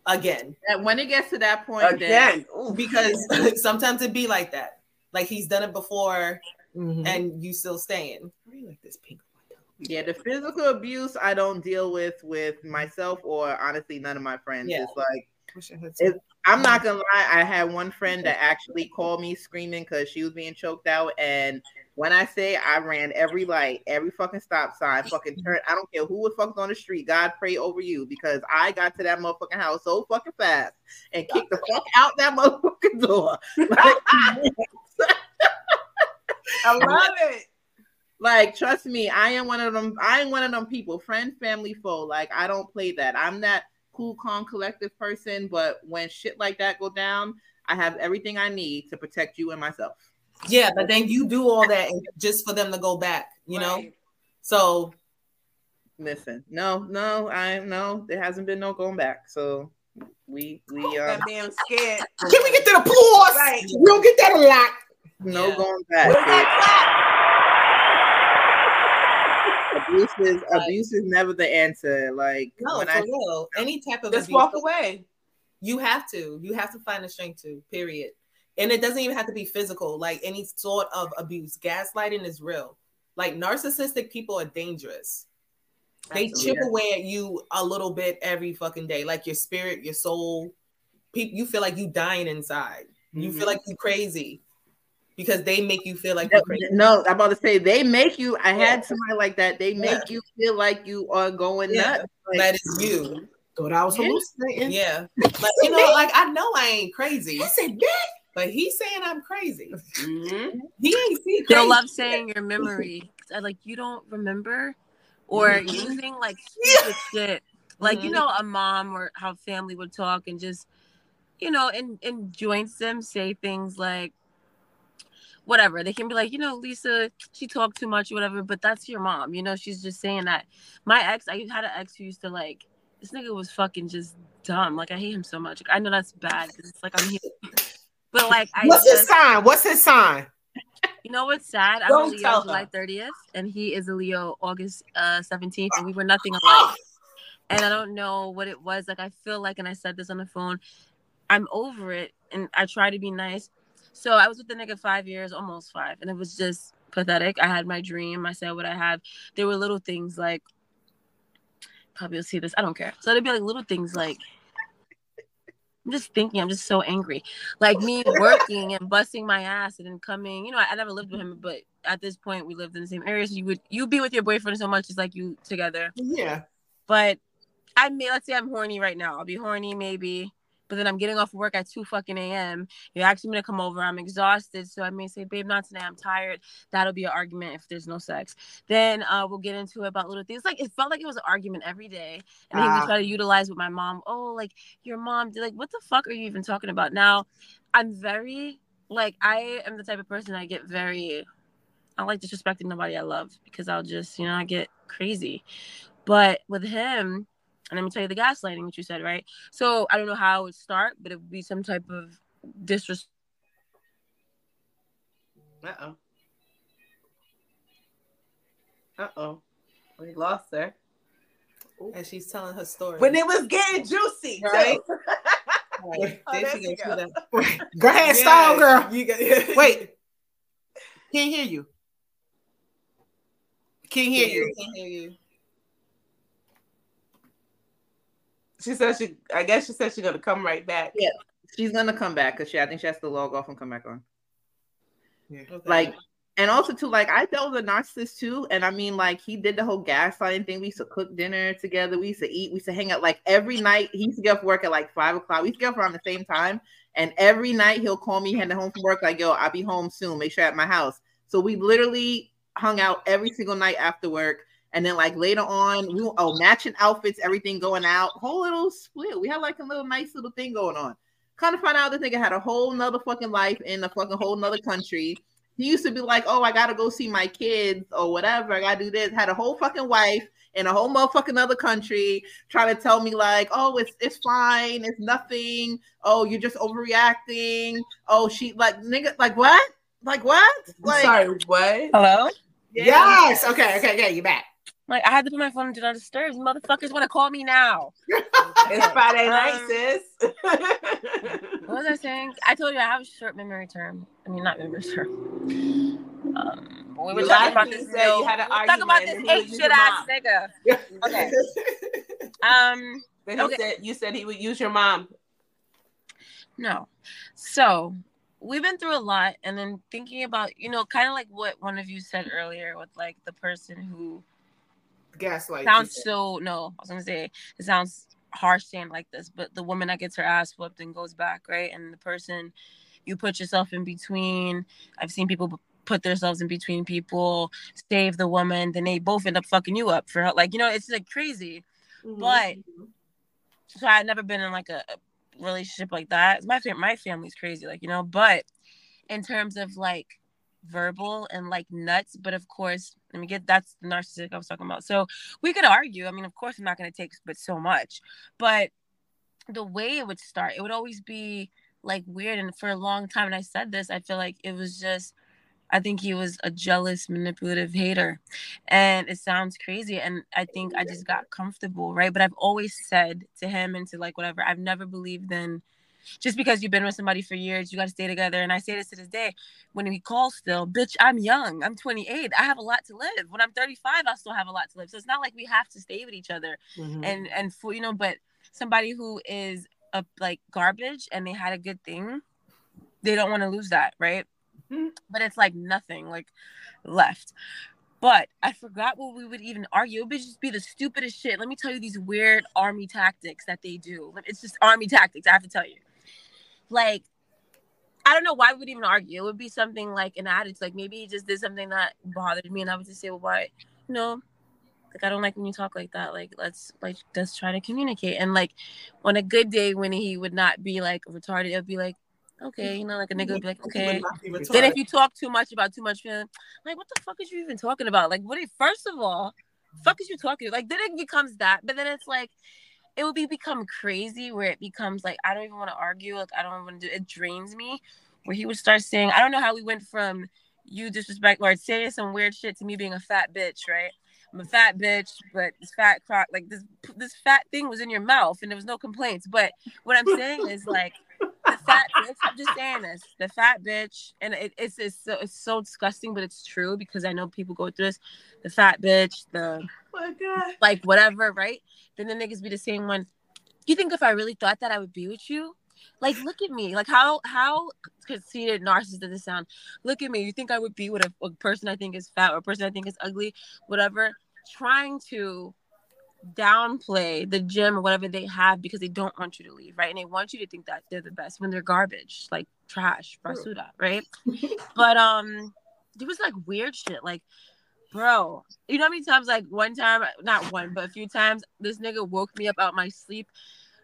again.
And when it gets to that point,
again, because sometimes it be like that. Like he's done it before, mm-hmm. and you still staying. like this pink.
Yeah, the physical abuse I don't deal with with myself or honestly none of my friends. Yeah. It's like it's, I'm not mm-hmm. gonna lie. I had one friend that actually called me screaming because she was being choked out, and when I say I ran every light, every fucking stop sign, fucking mm-hmm. turn, I don't care who was fucking on the street. God pray over you because I got to that motherfucking house so fucking fast and kicked the fuck out that motherfucking door. I love it. Like, trust me, I am one of them. I am one of them people, friend, family, foe. Like, I don't play that. I'm that cool, calm, collective person. But when shit like that go down, I have everything I need to protect you and myself.
Yeah, but then you do all that just for them to go back, you right. know? So
listen, no, no, I no, there hasn't been no going back. So we we um
damn scared.
Can we get to the applause? Right. We don't get that a lot.
No yeah. going back. Abuse is abuse is never the answer. Like
no, when
for I,
real. Any type of
just
abuse,
walk away.
You have to. You have to find the strength to. Period. And it doesn't even have to be physical, like any sort of abuse. Gaslighting is real. Like narcissistic people are dangerous. They chip away at you a little bit every fucking day, like your spirit, your soul. People, you feel like you dying inside. Mm-hmm. You feel mm-hmm. like you crazy because they make you feel like
no, no, I'm about to say they make you. I yeah. had somebody like that. They make yeah. you feel like you are going yeah. nuts.
Like, that is you.
Thought I was hallucinating.
Yeah, like you know, like I know I ain't crazy. I said, that, but he's saying I'm crazy. Mm-hmm. He ain't see
crazy. They'll love saying your memory. like you don't remember, or mm-hmm. using like stupid shit. Like mm-hmm. you know, a mom or how family would talk and just, you know, and and joints them say things like, whatever. They can be like, you know, Lisa, she talked too much, or whatever. But that's your mom. You know, she's just saying that. My ex, I had an ex who used to like. This nigga was fucking just dumb. Like I hate him so much. Like, I know that's bad because it's like I'm here but like, I
what's just, his sign? What's his sign?
You know what's sad? I'm Don't a Leo July 30th, and he is a Leo August uh, 17th, and we were nothing alike. And I don't know what it was. Like, I feel like, and I said this on the phone, I'm over it, and I try to be nice. So I was with the nigga five years, almost five, and it was just pathetic. I had my dream. I said what I had. There were little things like, probably will see this. I don't care. So it'd be like little things like I'm just thinking, I'm just so angry. Like me working and busting my ass and then coming, you know, I, I, never lived with him, but at this point we lived in the same area. So you would you be with your boyfriend so much, it's like you together.
Yeah.
But I may let's say I'm horny right now. I'll be horny maybe but then I'm getting off work at 2 fucking a.m. You're asking me to come over. I'm exhausted. So I may say, babe, not today. I'm tired. That'll be an argument if there's no sex. Then uh, we'll get into it about little things. Like it felt like it was an argument every day. And uh, he would ah. try to utilize with my mom. Oh, like your mom did like what the fuck are you even talking about? Now I'm very like I am the type of person I get very I like disrespecting nobody I love because I'll just, you know, I get crazy. But with him, and let me tell you the gaslighting which you said, right? So I don't know how it would start, but it would be some type of disrespect.
Uh oh. Uh oh. We lost her.
And she's telling her story.
When it was getting juicy, right?
right. Oh, go. go ahead, style girl. You got, Wait. Can't hear you. Can't hear you.
Can't hear you.
She said she. I guess she said she's gonna come right back.
Yeah, she's gonna come back because she. I think she has to log off and come back on. Yeah. Okay. Like, and also too, like I dealt with a narcissist too, and I mean, like he did the whole gaslighting thing. We used to cook dinner together. We used to eat. We used to hang out like every night. He used to get off work at like five o'clock. We used to get up around the same time, and every night he'll call me heading home from work. Like, yo, I'll be home soon. Make sure at my house. So we literally hung out every single night after work and then like later on, we oh matching outfits, everything going out, whole little split. We had like a little nice little thing going on. Kind of find out this nigga had a whole nother fucking life in a fucking whole nother country. He used to be like, oh, I gotta go see my kids or whatever. I gotta do this. Had a whole fucking wife in a whole motherfucking other country trying to tell me like, oh, it's it's fine, it's nothing. Oh, you're just overreacting. Oh, she like nigga, like what? Like what? Like
sorry, what?
Hello?
Yeah. Yes. Okay, okay, okay, you back.
Like I had to put my phone on do not disturb. Motherfuckers want to call me now.
it's Friday night, um, sis.
what was I saying? I told you I have a short memory term. I mean, not memory term. Um, we were talking about this. Said you had an argument. Talk about this eight shit ass nigga. Okay. um.
Then okay. said you said he would use your mom.
No. So we've been through a lot, and then thinking about you know, kind of like what one of you said earlier with like the person who
gaslight
sounds so no. I was gonna say it sounds harsh saying like this, but the woman that gets her ass whooped and goes back, right? And the person you put yourself in between. I've seen people put themselves in between people, save the woman, then they both end up fucking you up for like you know it's like crazy. Mm-hmm. But so I've never been in like a, a relationship like that. My my family's crazy, like you know. But in terms of like verbal and like nuts, but of course, let me get that's the narcissistic I was talking about. So we could argue. I mean, of course, I'm not going to take but so much, but the way it would start, it would always be like weird. And for a long time, and I said this, I feel like it was just I think he was a jealous, manipulative hater. And it sounds crazy. And I think I just got comfortable, right? But I've always said to him and to like whatever, I've never believed in just because you've been with somebody for years, you got to stay together. And I say this to this day when he calls still, bitch, I'm young. I'm 28. I have a lot to live. When I'm 35, I still have a lot to live. So it's not like we have to stay with each other. Mm-hmm. And, and for, you know, but somebody who is a like garbage and they had a good thing, they don't want to lose that, right? Mm-hmm. but it's like nothing like left. But I forgot what we would even argue. It would just be the stupidest shit. Let me tell you these weird army tactics that they do. It's just army tactics. I have to tell you. Like, I don't know why we would even argue. It would be something like an attitude. Like maybe he just did something that bothered me, and I would just say, "Well, why? No, like I don't like when you talk like that. Like let's like let's try to communicate." And like on a good day when he would not be like retarded, it would be like, okay, you know, like a nigga would be like, okay. Then if you talk too much about too much feeling, like, what the fuck is you even talking about? Like, what? Is, first of all, fuck is you talking? Like, then it becomes that, but then it's like, it would be become crazy where it becomes like I don't even want to argue. Like I don't want to do. It drains me. Where he would start saying, I don't know how we went from you disrespect or saying some weird shit to me being a fat bitch, right? I'm a fat bitch, but this fat crock, like this, this fat thing was in your mouth, and there was no complaints. But what I'm saying is like the fat bitch. I'm just saying this. The fat bitch, and it, it's it's so, it's so disgusting, but it's true because I know people go through this. The fat bitch, the
oh God.
like whatever, right? Then the niggas be the same one. You think if I really thought that I would be with you? Like, look at me. Like, how how conceited narcissist does it sound? Look at me. You think I would be with a, a person I think is fat or a person I think is ugly, whatever? Trying to downplay the gym or whatever they have because they don't want you to leave, right? And they want you to think that they're the best when they're garbage, like trash, basura, right? but um, it was like weird shit, like. Bro, you know how many times, like one time, not one, but a few times, this nigga woke me up out my sleep.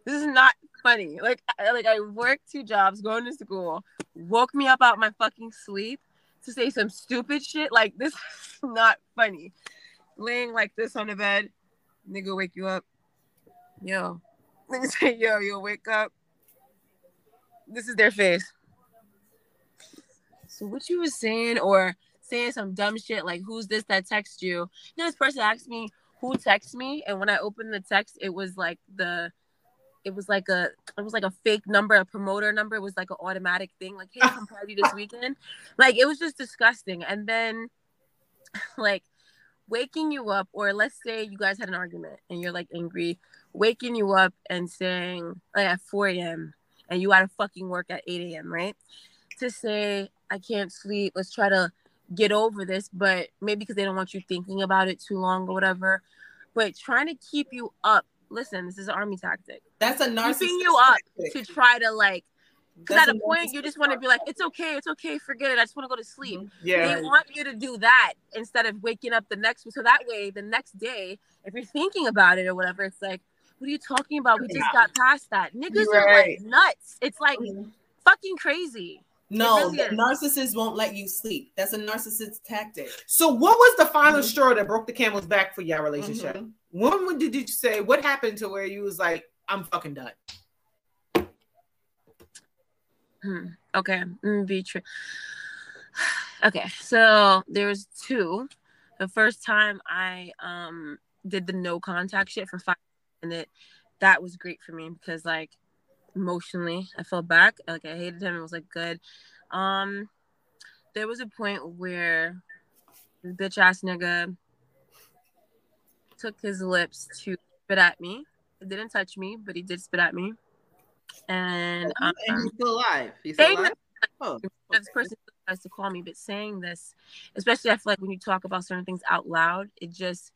This is not funny. Like, I, like I worked two jobs, going to school, woke me up out my fucking sleep to say some stupid shit. Like, this is not funny. Laying like this on the bed, nigga wake you up. Yo. Nigga say, yo, you'll wake up. This is their face. So what you was saying or saying some dumb shit like who's this that text you? You know, this person asked me who texts me, and when I opened the text, it was like the it was like a it was like a fake number, a promoter number. It was like an automatic thing, like, hey, come party this weekend. Like it was just disgusting. And then like waking you up, or let's say you guys had an argument and you're like angry, waking you up and saying like at 4 a.m. and you gotta fucking work at 8 a.m. right? To say I can't sleep, let's try to get over this, but maybe because they don't want you thinking about it too long or whatever. But trying to keep you up. Listen, this is an army tactic.
That's a narcissist.
Keeping you up tactic. to try to like because at a point you just want to be like, it's okay, it's okay, forget it. I just want to go to sleep.
Mm-hmm. Yeah.
They want you to do that instead of waking up the next so that way the next day, if you're thinking about it or whatever, it's like, what are you talking about? We just got past that. Niggas right. are like nuts. It's like mm-hmm. fucking crazy.
No, really narcissist won't let you sleep. That's a narcissist tactic.
So, what was the final mm-hmm. straw that broke the camel's back for your relationship? Mm-hmm. When did you say what happened to where you was like, I'm fucking done?
Hmm. Okay, true. Okay, so there was two. The first time I um did the no contact shit for five minutes, that was great for me because like emotionally I felt back. Like I hated him. It was like good. Um, there was a point where bitch ass nigga took his lips to spit at me. It didn't touch me, but he did spit at me. And, um,
and he's still alive. He's still alive.
Oh, this person tries to call me, but saying this, especially I feel like when you talk about certain things out loud, it just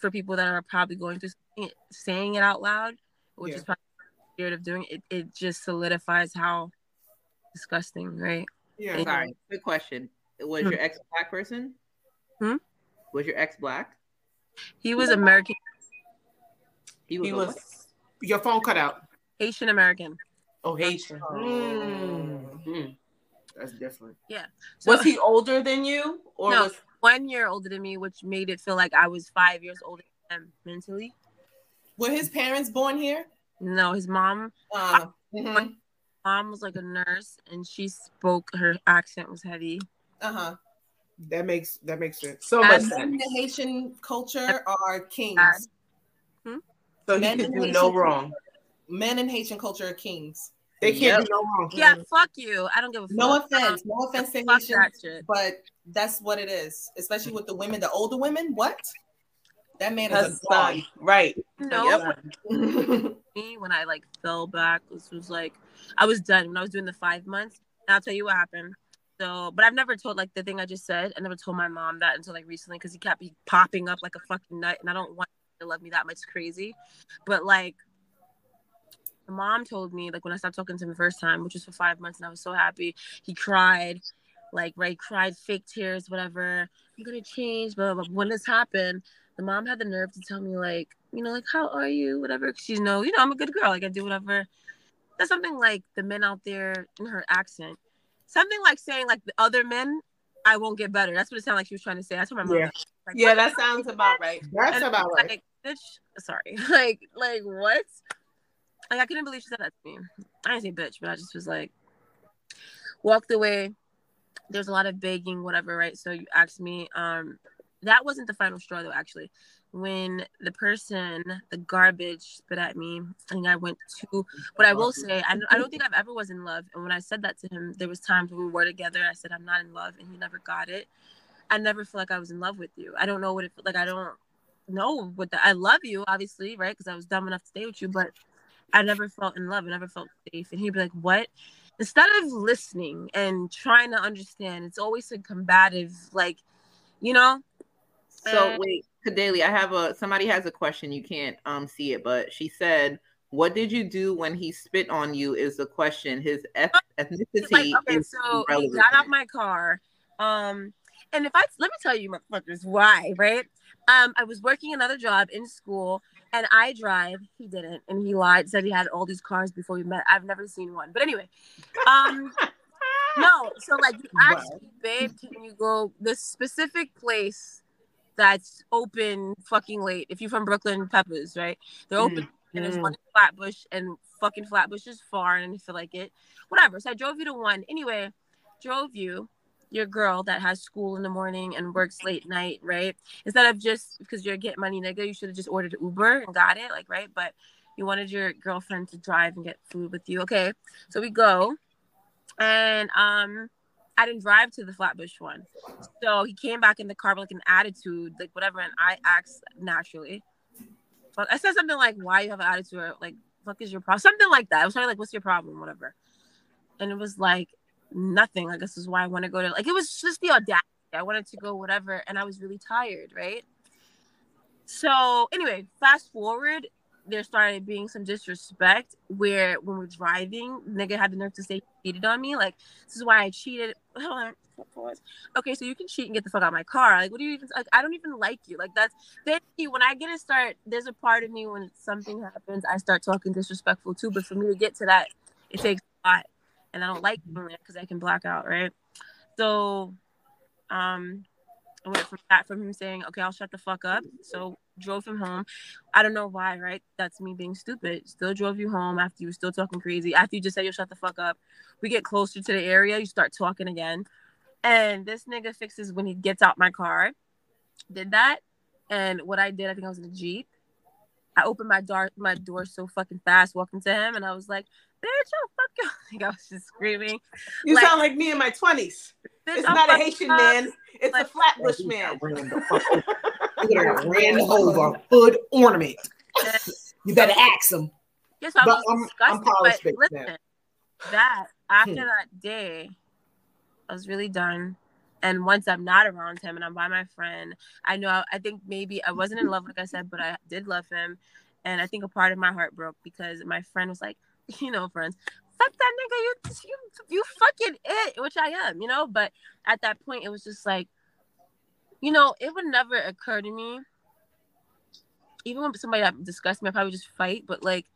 for people that are probably going through saying it out loud, which yeah. is probably scared of doing it, it just solidifies how disgusting, right?
Yeah. Sorry. Good question. Was hmm. your ex black person? Hmm? Was your ex black?
He was American.
He was, he was your phone cut out.
Haitian American.
Oh, Haitian.
Mm-hmm. That's different.
Yeah.
So, was he older than you,
or no, was one year older than me, which made it feel like I was five years older than him mentally.
Were his parents born here?
No, his mom. Uh, mm-hmm. Mom was like a nurse, and she spoke. Her accent was heavy.
Uh huh.
That makes that makes sense.
So much sense. The Haitian culture are kings.
Hmm? So he could do no wrong.
Men in Haitian culture are kings.
They can't yep. do no wrong.
Yeah, fuck you. I don't give a fuck.
No offense. No offense to Haitian, but that's what it is. Especially with the women, the older women. What? That man is a dog.
Right.
No. Yep. me when I like fell back, this was like I was done when I was doing the five months. And I'll tell you what happened. So, but I've never told like the thing I just said. I never told my mom that until like recently because he kept be popping up like a fucking nut, and I don't want to love me that much crazy. But like, the mom told me like when I stopped talking to him the first time, which was for five months, and I was so happy. He cried, like right, cried fake tears, whatever. I'm gonna change, but when this happened, the mom had the nerve to tell me like, you know, like how are you, whatever. She's know, you know, I'm a good girl. Like I do whatever. That's something like the men out there in her accent. Something like saying like the other men, I won't get better. That's what it sounded like she was trying to say. That's what my mom.
Yeah, like, yeah that sounds about right.
That's and about right.
Like, bitch, sorry. like, like what? Like I couldn't believe she said that to me. I didn't say bitch, but I just was like, walked away. There's a lot of begging, whatever, right? So you asked me, um, that wasn't the final straw though actually when the person the garbage spit at me and i went to but i will say I, I don't think i've ever was in love and when i said that to him there was times when we were together i said i'm not in love and he never got it i never feel like i was in love with you i don't know what it like i don't know what the, i love you obviously right because i was dumb enough to stay with you but i never felt in love i never felt safe and he'd be like what instead of listening and trying to understand it's always a combative like you know
so wait, Kadeli, I have a somebody has a question. You can't um see it, but she said, "What did you do when he spit on you?" Is the question. His eth- ethnicity like, okay, is
so he got out my car. Um, and if I let me tell you, motherfuckers, why? Right? Um, I was working another job in school, and I drive. He didn't, and he lied. Said he had all these cars before we met. I've never seen one, but anyway, um. no, so like you asked me, babe, can you go this specific place that's open fucking late. If you're from Brooklyn, Peppa's, right? They're open mm. and there's one in Flatbush and fucking Flatbush is far and I feel like it. Whatever. So I drove you to one. Anyway, drove you, your girl that has school in the morning and works late night, right? Instead of just because you're getting money, nigga, you should have just ordered Uber and got it, like right. But you wanted your girlfriend to drive and get food with you. Okay. So we go. And um I didn't drive to the Flatbush one. So he came back in the car with like an attitude, like whatever. And I asked naturally. But I said something like, why you have an attitude? Or like, fuck is your problem? Something like that. I was trying like, what's your problem? Whatever. And it was like, nothing. Like, this is why I want to go to, like, it was just the audacity. I wanted to go whatever. And I was really tired, right? So anyway, fast forward, there started being some disrespect where when we're driving, nigga had the nerve to say he cheated on me. Like, this is why I cheated. Okay, so you can cheat and get the fuck out of my car. Like, what do you even like? I don't even like you. Like, that's then when I get to start, there's a part of me when something happens, I start talking disrespectful too. But for me to get to that, it takes a lot. And I don't like doing it because I can black out, right? So, um, I went from that from him saying, "Okay, I'll shut the fuck up." So drove him home. I don't know why, right? That's me being stupid. Still drove you home after you were still talking crazy. After you just said you'll shut the fuck up. We get closer to the area, you start talking again. And this nigga fixes when he gets out my car. Did that. And what I did, I think I was in a Jeep. I opened my door my door so fucking fast, walking to him, and I was like, bitch, fuck you. Like I was just screaming.
You like, sound like me in my twenties. It's not a Haitian up. man, it's like, a Flatbush man.
ran over hood ornament. You better ask him.
Yes, I was but I'm, I'm but listen, now. that after hmm. that day, I was really done. And once I'm not around him and I'm by my friend, I know I think maybe I wasn't in love, like I said, but I did love him. And I think a part of my heart broke because my friend was like, you know, friends, fuck that nigga, you you you fucking it, which I am, you know. But at that point, it was just like, you know, it would never occur to me, even when somebody that discussed me, I probably just fight. But like,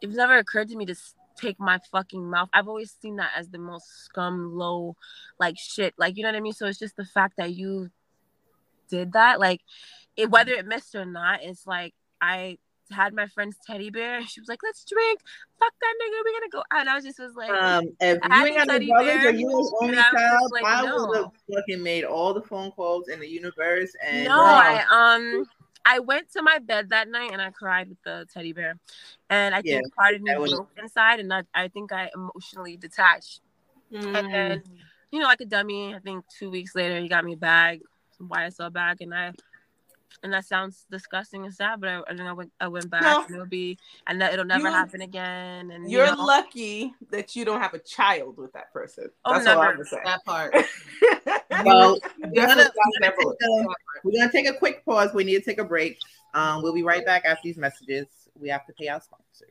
it never occurred to me to take my fucking mouth. I've always seen that as the most scum, low, like shit. Like you know what I mean. So it's just the fact that you did that, like, it, whether it missed or not, it's like I had my friend's teddy bear. She was like, "Let's drink. Fuck that nigga. We're gonna go." And I was just was like, um,
"If you ain't got no brothers or you was only child, like, I no. would have fucking made all the phone calls in the universe." And
no, I um, I went to my bed that night and I cried with the teddy bear, and I think yeah, part of me broke inside, and I, I think I emotionally detached. Mm. And then, you know, like a dummy, I think two weeks later he got me a bag, some YSL bag, and I and that sounds disgusting and sad, but I, I, I went, I went back no. and it'll be, and that it'll never you, happen again. And
you're
you know.
lucky that you don't have a child with that person. Oh, That's never. all I'm saying.
That part. well, we're gonna, we're, gonna a, we're gonna take a quick pause. We need to take a break. Um, we'll be right back after these messages. We have to pay our sponsors.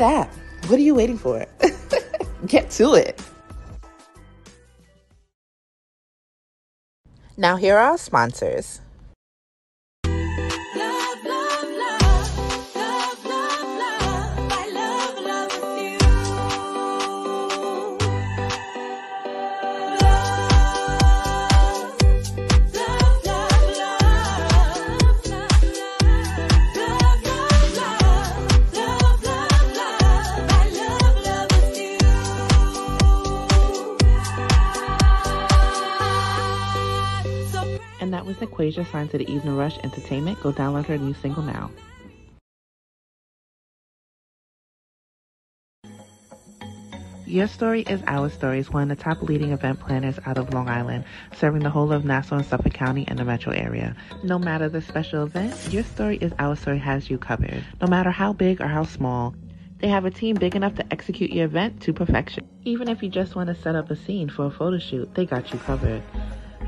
app. What are you waiting for? get to it. Now, here are our sponsors. Was Naquasia signed to the Evening Rush Entertainment. Go download her new single now. Your Story is Our Story is one of the top leading event planners out of Long Island, serving the whole of Nassau and Suffolk County and the metro area. No matter the special event, Your Story is Our Story has you covered. No matter how big or how small, they have a team big enough to execute your event to perfection. Even if you just want to set up a scene for a photo shoot, they got you covered.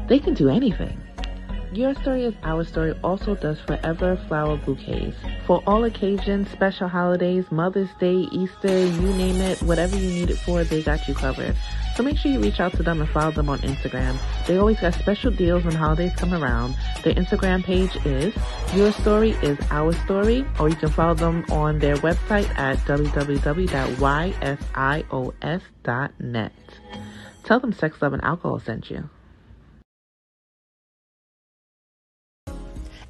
They can do anything. Your Story is Our Story also does forever flower bouquets. For all occasions, special holidays, Mother's Day, Easter, you name it, whatever you need it for, they got you covered. So make sure you reach out to them and follow them on Instagram. They always got special deals when holidays come around. Their Instagram page is Your Story is Our Story, or you can follow them on their website at www.ysios.net. Tell them Sex, Love, and Alcohol sent you.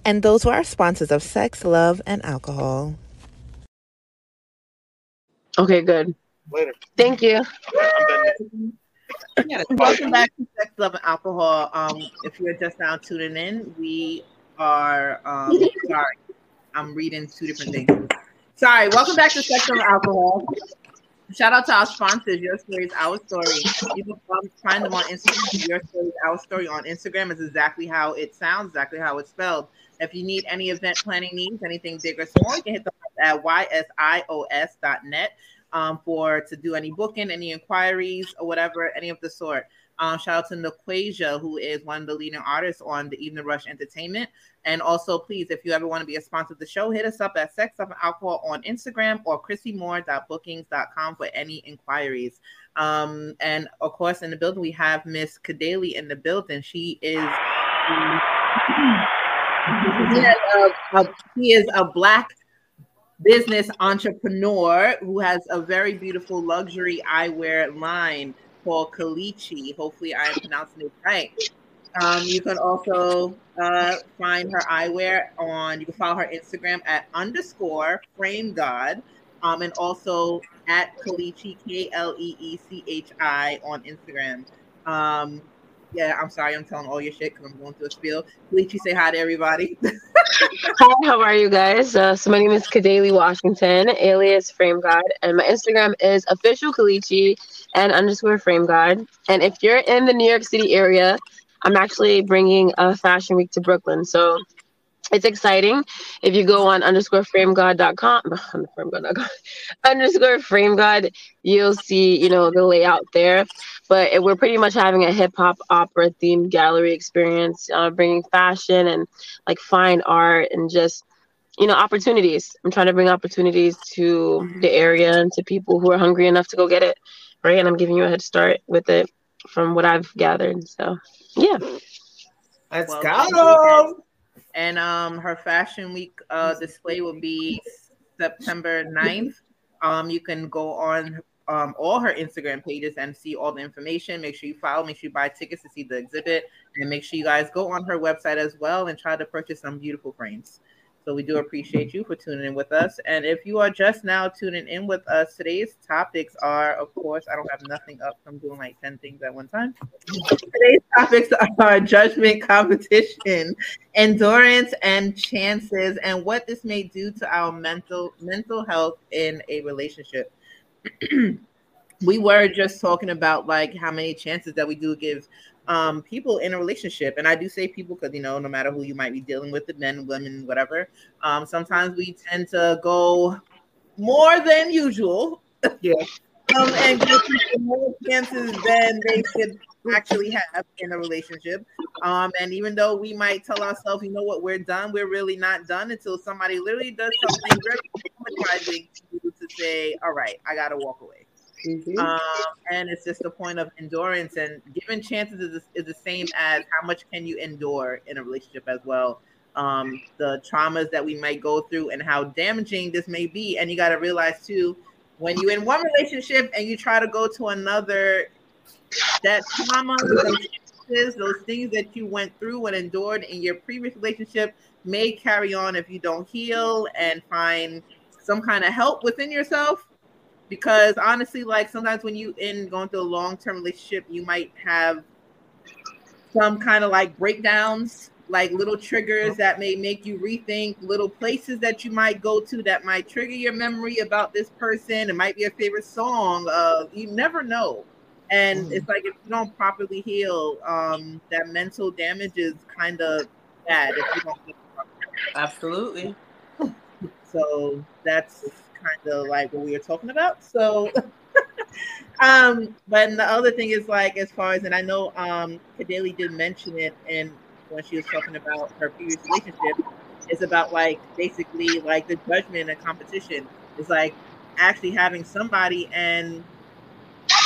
And those were our sponsors of sex, love, and alcohol.
Okay, good. Later. Thank you.
Welcome back to Sex, Love, and Alcohol. Um, if you're just now tuning in, we are um, sorry, I'm reading two different things. Sorry, welcome back to Sex, Love, and Alcohol. Shout out to our sponsors. Your story is our story. You can find them on Instagram. Your story is our story on Instagram is exactly how it sounds, exactly how it's spelled. If you need any event planning needs, anything big or small, you can hit them at ysios.net. um, for to do any booking, any inquiries, or whatever, any of the sort. Um, shout out to Naquasia, who is one of the leading artists on the Evening Rush Entertainment. And also, please, if you ever want to be a sponsor of the show, hit us up at Sex and Alcohol on Instagram or chrissymore.bookings.com for any inquiries. Um, and of course, in the building, we have Miss Kadali in the building. She is. He is a black business entrepreneur who has a very beautiful luxury eyewear line called Kleechi. Hopefully, I am pronouncing it right. Um, you can also uh, find her eyewear on. You can follow her Instagram at underscore frame god, um, and also at Kleechi, K L E E C H I on Instagram. Um, yeah, I'm sorry, I'm telling all your shit because I'm going through a spiel. Kleechi, say hi to everybody.
hi, how are you guys? Uh, so my name is Kadali Washington, alias Frame God, and my Instagram is official Kleechi and underscore Frame God. And if you're in the New York City area, I'm actually bringing a fashion week to Brooklyn. So it's exciting. If you go on underscore framegod.com, framegod.com, underscore framegod, you'll see, you know, the layout there. But we're pretty much having a hip hop opera themed gallery experience, uh, bringing fashion and like fine art and just, you know, opportunities. I'm trying to bring opportunities to the area and to people who are hungry enough to go get it. Right. And I'm giving you a head start with it from what I've gathered. So, yeah.
Let's well, go.
And um, her fashion week uh, display will be September 9th. Um, you can go on um, all her Instagram pages and see all the information. Make sure you follow, make sure you buy tickets to see the exhibit, and make sure you guys go on her website as well and try to purchase some beautiful frames. So we do appreciate you for tuning in with us. And if you are just now tuning in with us, today's topics are, of course, I don't have nothing up. I'm doing like 10 things at one time. today's topics are judgment, competition, endurance, and chances, and what this may do to our mental mental health in a relationship. we were just talking about like how many chances that we do give um, people in a relationship. And I do say people because, you know, no matter who you might be dealing with, the men, women, whatever, um, sometimes we tend to go more than usual.
Yeah.
um, and give more chances than they should actually have in a relationship. Um, and even though we might tell ourselves, you know what, we're done, we're really not done until somebody literally does something very traumatizing to say, all right, I got to walk away. Mm-hmm. Um, and it's just a point of endurance and given chances is, is the same as how much can you endure in a relationship as well. Um, the traumas that we might go through and how damaging this may be. And you got to realize too, when you're in one relationship and you try to go to another, that trauma, those, those things that you went through and endured in your previous relationship may carry on if you don't heal and find some kind of help within yourself because honestly, like sometimes when you in going through a long term relationship, you might have some kind of like breakdowns, like little triggers that may make you rethink little places that you might go to that might trigger your memory about this person. It might be a favorite song. Uh, you never know. And mm-hmm. it's like if you don't properly heal, um, that mental damage is kind of bad if you don't.
Absolutely.
So that's kind of like what we were talking about. So, um, but the other thing is like as far as and I know um Kadeli did mention it and when she was talking about her previous relationship, it's about like basically like the judgment and competition. It's like actually having somebody and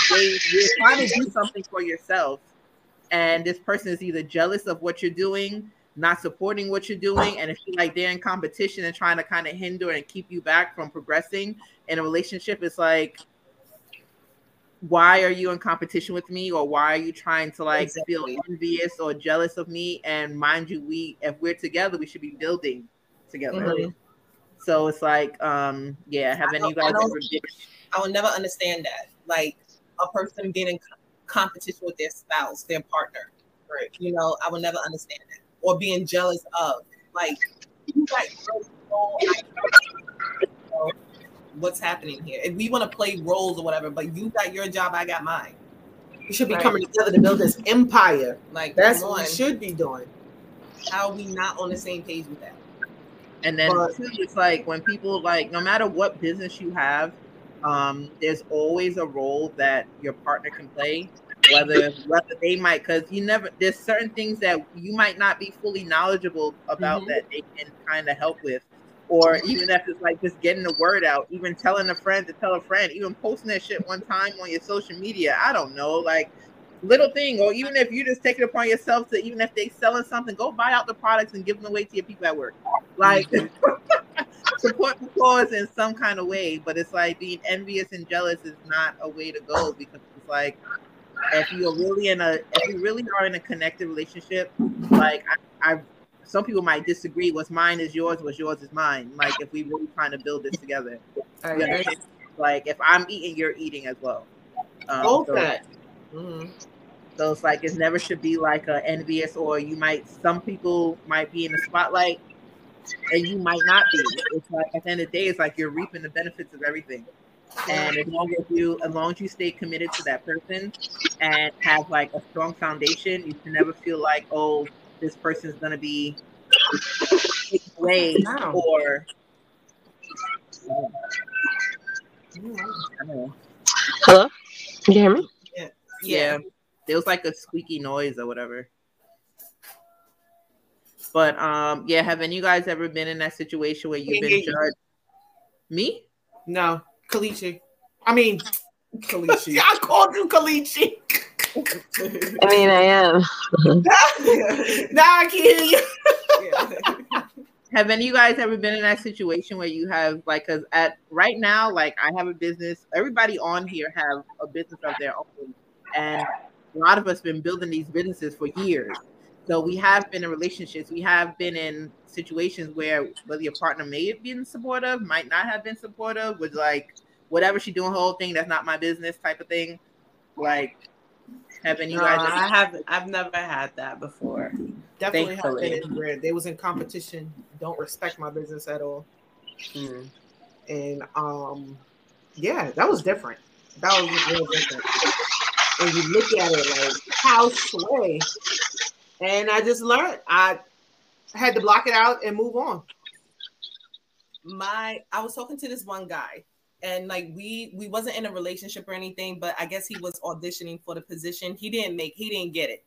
they you're trying to do something for yourself and this person is either jealous of what you're doing not supporting what you're doing and if you like they're in competition and trying to kind of hinder and keep you back from progressing in a relationship it's like why are you in competition with me or why are you trying to like exactly. feel envious or jealous of me and mind you we if we're together we should be building together mm-hmm. so it's like um yeah have any of you guys
I, ever been- I will never understand that like a person being in competition with their spouse their partner right you know i will never understand that or being jealous of. Like, what's happening here? If we want to play roles or whatever, but you got your job, I got mine.
We should be right. coming together to build this empire. Like that's what we should be doing.
How are we not on the same page with that?
And then but, too, it's like when people like, no matter what business you have, um, there's always a role that your partner can play, whether whether they might because you never there's certain things that you might not be fully knowledgeable about mm-hmm. that they can kind of help with. Or even if it's like just getting the word out, even telling a friend to tell a friend, even posting that shit one time on your social media. I don't know, like little thing, or even if you just take it upon yourself to even if they selling something, go buy out the products and give them away to your people at work. Like support the cause in some kind of way. But it's like being envious and jealous is not a way to go because it's like if you're really in a if you really are in a connected relationship, like I, I some people might disagree. What's mine is yours. What's yours is mine. Like if we really trying to build this together, like if I'm eating, you're eating as well. Um, okay. So, mm-hmm. so it's like it never should be like a envious or you might. Some people might be in the spotlight, and you might not be. It's like at the end of the day, it's like you're reaping the benefits of everything. And as long as you, as long as you stay committed to that person and have like a strong foundation, you can never feel like, oh, this person is gonna be taken away wow. or.
Hello, can you hear me?
Yeah. yeah, there was like a squeaky noise or whatever. But um, yeah, have any you guys ever been in that situation where you've been judged? Me?
No, Kleechi. I mean, Kleechi. I called you Kleechi.
I mean, I am.
now I can hear you.
have any of you guys ever been in that situation where you have like because at right now like i have a business everybody on here have a business of their own and a lot of us been building these businesses for years so we have been in relationships we have been in situations where whether your partner may have been supportive might not have been supportive was like whatever she doing whole thing that's not my business type of thing like haven't you
no, guys? I haven't. I've never had that before.
Definitely have been where they was in competition. Don't respect my business at all. Mm. And um, yeah, that was different. That was real different. And you look at it like how sway, and I just learned. I had to block it out and move on.
My, I was talking to this one guy and like we we wasn't in a relationship or anything but i guess he was auditioning for the position. He didn't make he didn't get it.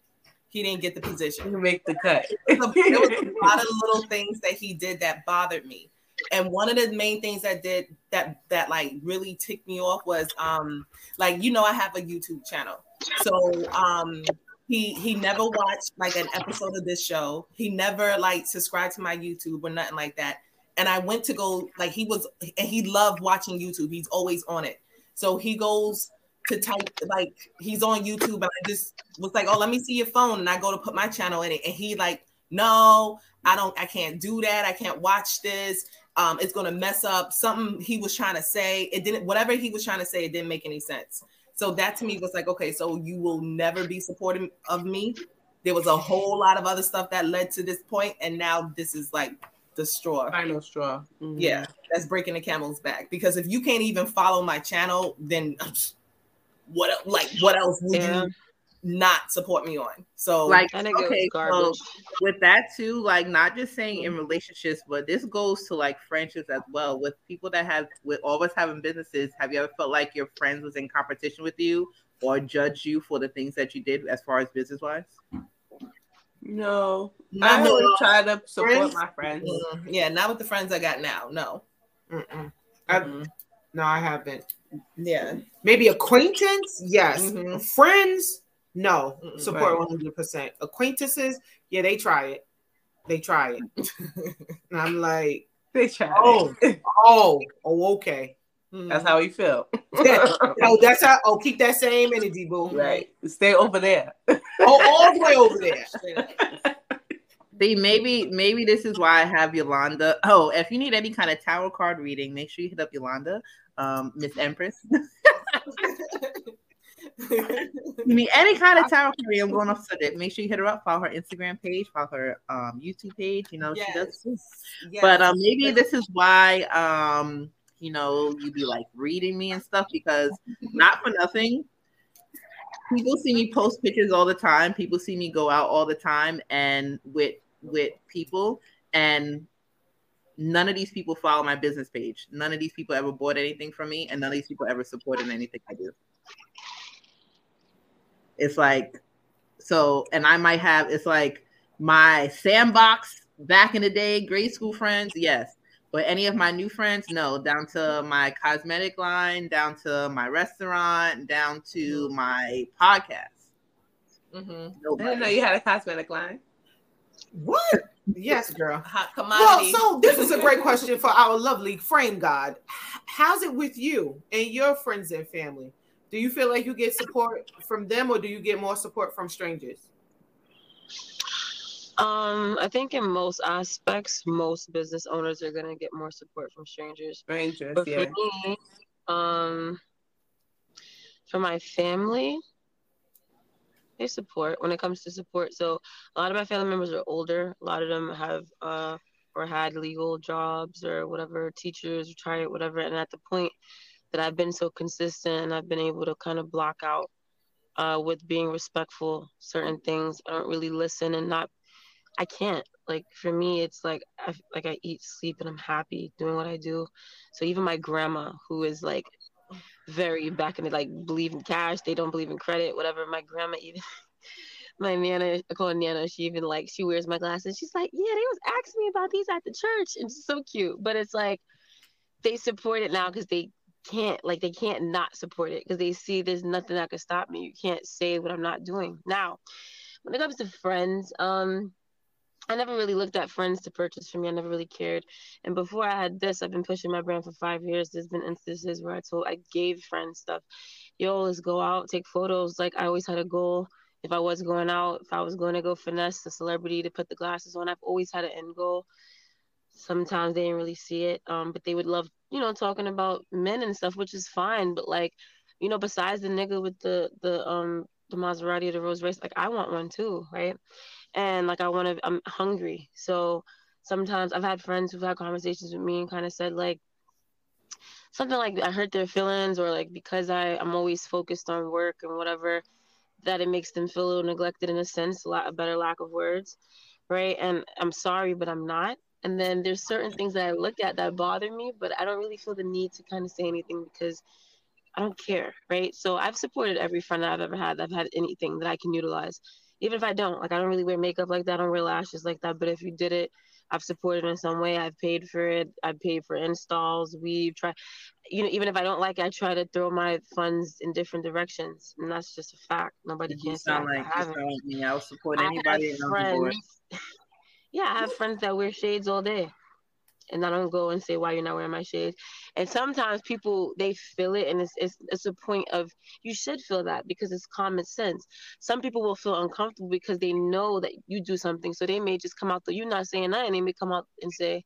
He didn't get the position.
He make the cut.
There was, a, there was a lot of little things that he did that bothered me. And one of the main things that did that that like really ticked me off was um like you know i have a youtube channel. So um he he never watched like an episode of this show he never like subscribed to my youtube or nothing like that and I went to go like he was and he loved watching YouTube. He's always on it. So he goes to type like he's on YouTube and I just was like, "Oh, let me see your phone." And I go to put my channel in it and he like, "No, I don't I can't do that. I can't watch this. Um it's going to mess up something he was trying to say. It didn't whatever he was trying to say, it didn't make any sense." So that to me was like, "Okay, so you will never be supportive of me." There was a whole lot of other stuff that led to this point and now this is like the straw.
Final straw.
Mm-hmm. Yeah, that's breaking the camel's back. Because if you can't even follow my channel, then what? Like, what else would yeah. you not support me on? So,
like, okay, so with that too, like, not just saying in relationships, but this goes to like friendships as well. With people that have, with always having businesses, have you ever felt like your friends was in competition with you or judge you for the things that you did as far as business wise?
No, I really try to support friends? my friends.
Mm, yeah, not with the friends I got now. No.
Mm-mm. I, no, I haven't.
Yeah.
Maybe acquaintance, yes. Mm-hmm. Friends, no. Mm-mm, support one hundred percent. Acquaintances, yeah, they try it. They try it. and I'm like,
they try.
Oh, oh, oh, okay.
That's how you feel.
oh, that's how. Oh, keep that same energy, boo.
Right. Stay over there.
oh, all the way over there.
See, maybe maybe this is why I have Yolanda. Oh, if you need any kind of tarot card reading, make sure you hit up Yolanda, um, Miss Empress. You need any kind of tarot reading, I'm going off subject. Make sure you hit her up, follow her Instagram page, follow her um, YouTube page. You know, yes. she does. Yes. But um, maybe this is why um you know, you be like reading me and stuff because not for nothing. People see me post pictures all the time. People see me go out all the time and with with people and none of these people follow my business page. None of these people ever bought anything from me, and none of these people ever supported anything I do. It's like, so, and I might have, it's like my sandbox back in the day, grade school friends, yes. But any of my new friends, no, down to my cosmetic line, down to my restaurant, down to mm-hmm. my podcast.
Mm-hmm. I didn't know you had a cosmetic line.
What? Yes, girl. Hot commodity. Well, so this is a great question for our lovely frame god. How's it with you and your friends and family? Do you feel like you get support from them or do you get more support from strangers?
Um, I think in most aspects, most business owners are gonna get more support from strangers.
Strangers, but yeah. For me,
um, for my family, they support when it comes to support. So a lot of my family members are older. A lot of them have uh or had legal jobs or whatever, teachers, retired, whatever. And at the point that I've been so consistent and I've been able to kind of block out uh, with being respectful certain things. I don't really listen and not. I can't. Like for me, it's like I like I eat, sleep, and I'm happy doing what I do. So even my grandma, who is like very back in the like believe in cash. They don't believe in credit, whatever. My grandma even my nana, I call her Nana, she even like she wears my glasses. She's like, Yeah, they was asking me about these at the church. It's so cute. But it's like they support it now because they can't like they can't not support it because they see there's nothing that could stop me. You can't say what I'm not doing. Now, when it comes to friends, um, I never really looked at friends to purchase for me. I never really cared. And before I had this, I've been pushing my brand for five years. There's been instances where I told I gave friends stuff. Yo, let's go out, take photos. Like I always had a goal. If I was going out, if I was going to go finesse a celebrity to put the glasses on, I've always had an end goal. Sometimes they didn't really see it, um, but they would love, you know, talking about men and stuff, which is fine. But like, you know, besides the nigga with the the um the Maserati or the Rolls Royce, like I want one too, right? and like I want to, I'm hungry. So sometimes I've had friends who've had conversations with me and kind of said like something like I hurt their feelings or like because I I'm always focused on work and whatever that it makes them feel a little neglected in a sense, a, lot, a better lack of words, right? And I'm sorry, but I'm not. And then there's certain things that I look at that bother me, but I don't really feel the need to kind of say anything because I don't care, right? So I've supported every friend that I've ever had. I've had anything that I can utilize even if I don't, like I don't really wear makeup like that, I don't wear lashes like that. But if you did it, I've supported in some way. I've paid for it. I've paid for installs. We've tried, you know, even if I don't like it, I try to throw my funds in different directions, and that's just a fact. Nobody can
sound like I haven't. Me. I'll support anybody.
friends, yeah, I have friends that wear shades all day and I don't go and say why you're not wearing my shades. And sometimes people they feel it, and it's it's it's a point of you should feel that because it's common sense. Some people will feel uncomfortable because they know that you do something, so they may just come out. Though you're not saying and they may come out and say,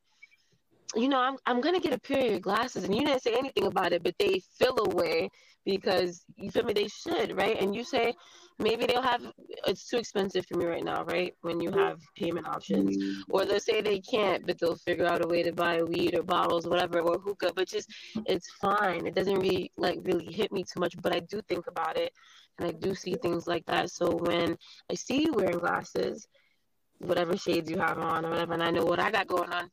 you know, I'm I'm gonna get a pair of your glasses, and you didn't say anything about it, but they feel away because you feel me, they should, right? And you say maybe they'll have it's too expensive for me right now, right? When you have payment options, mm-hmm. or they'll say they can't, but they'll figure out a way to buy weed or bottles, whatever, or hookah. But just it's fine. It doesn't really like really hit me too much, but I do think about it, and I do see things like that. So when I see you wearing glasses, whatever shades you have on or whatever, and I know what I got going on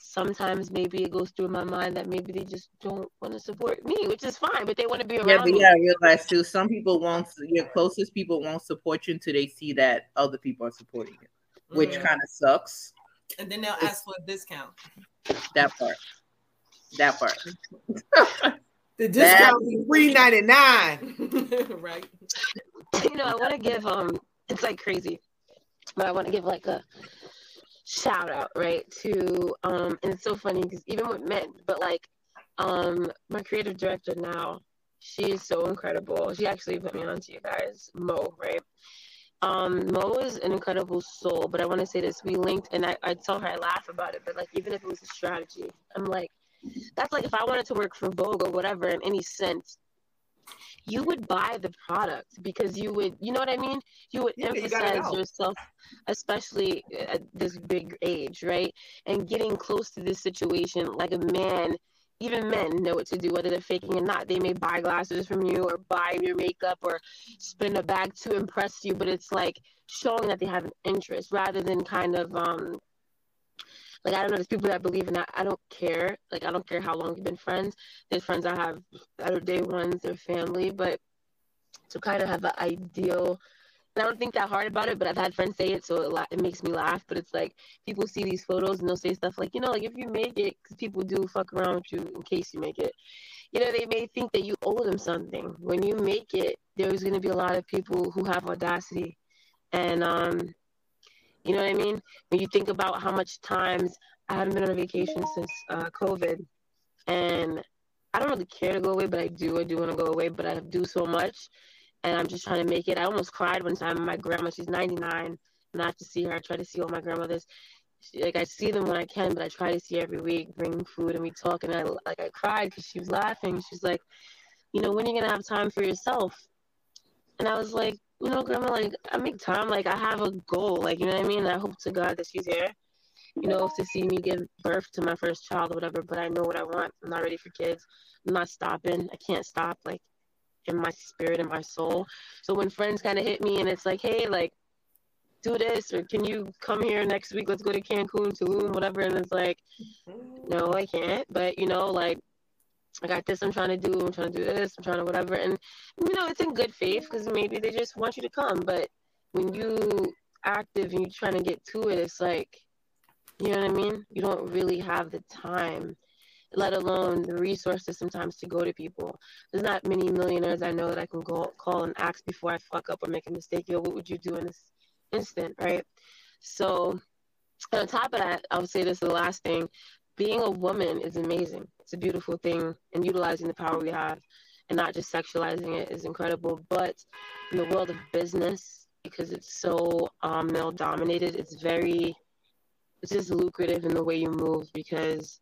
sometimes maybe it goes through my mind that maybe they just don't want to support me, which is fine, but they want to be around
yeah, but
me.
Yeah, I realize too. Some people won't. Your closest people won't support you until they see that other people are supporting you, which mm-hmm. kind of sucks.
And then they'll it's, ask for a discount.
That part. That part.
the discount is three ninety nine.
right.
You know, I want to give um. It's like crazy, but I want to give like a shout out right to um and it's so funny because even with men but like um my creative director now she is so incredible. She actually put me on to you guys mo right? Um mo is an incredible soul but i want to say this we linked and I, I tell her i laugh about it but like even if it was a strategy i'm like that's like if i wanted to work for vogue or whatever in any sense you would buy the product because you would, you know what I mean? You would yeah, emphasize you yourself, especially at this big age, right? And getting close to this situation like a man. Even men know what to do, whether they're faking or not. They may buy glasses from you or buy your makeup or spend a bag to impress you, but it's like showing that they have an interest rather than kind of um Like I don't know, there's people that believe in that. I don't care. Like I don't care how long we've been friends. There's friends I have that are day ones, they're family, but to kind of have an ideal and I don't think that hard about it, but I've had friends say it, so it, it makes me laugh. But it's like people see these photos and they'll say stuff like, you know, like if you make it, because people do fuck around with you in case you make it. You know, they may think that you owe them something. When you make it, there's going to be a lot of people who have audacity, and um, you know what I mean. When you think about how much times I haven't been on a vacation since uh, COVID, and I don't really care to go away, but I do. I do want to go away, but I do so much and I'm just trying to make it. I almost cried one time. My grandma, she's 99, and I have to see her. I try to see all my grandmothers. Like I see them when I can, but I try to see every week, bring food, and we talk. And I like I cried because she was laughing. She's like, you know, when are you gonna have time for yourself? And I was like, you know, grandma, like I make time. Like I have a goal. Like you know what I mean. I hope to God that she's here. You know, to see me give birth to my first child or whatever. But I know what I want. I'm not ready for kids. I'm not stopping. I can't stop. Like in my spirit and my soul. So when friends kind of hit me and it's like, hey, like, do this or can you come here next week? Let's go to Cancun, Tulum, whatever. And it's like, mm-hmm. no, I can't. But you know, like, I got this. I'm trying to do. I'm trying to do this. I'm trying to whatever. And you know, it's in good faith because maybe they just want you to come. But when you active and you're trying to get to it, it's like, you know what I mean? You don't really have the time let alone the resources sometimes to go to people. There's not many millionaires I know that I can go call and ask before I fuck up or make a mistake. Yo, what would you do in this instant, right? So, on top of that, I would say this is the last thing. Being a woman is amazing. It's a beautiful thing, and utilizing the power we have and not just sexualizing it is incredible. But in the world of business, because it's so um, male dominated, it's very, it's just lucrative in the way you move because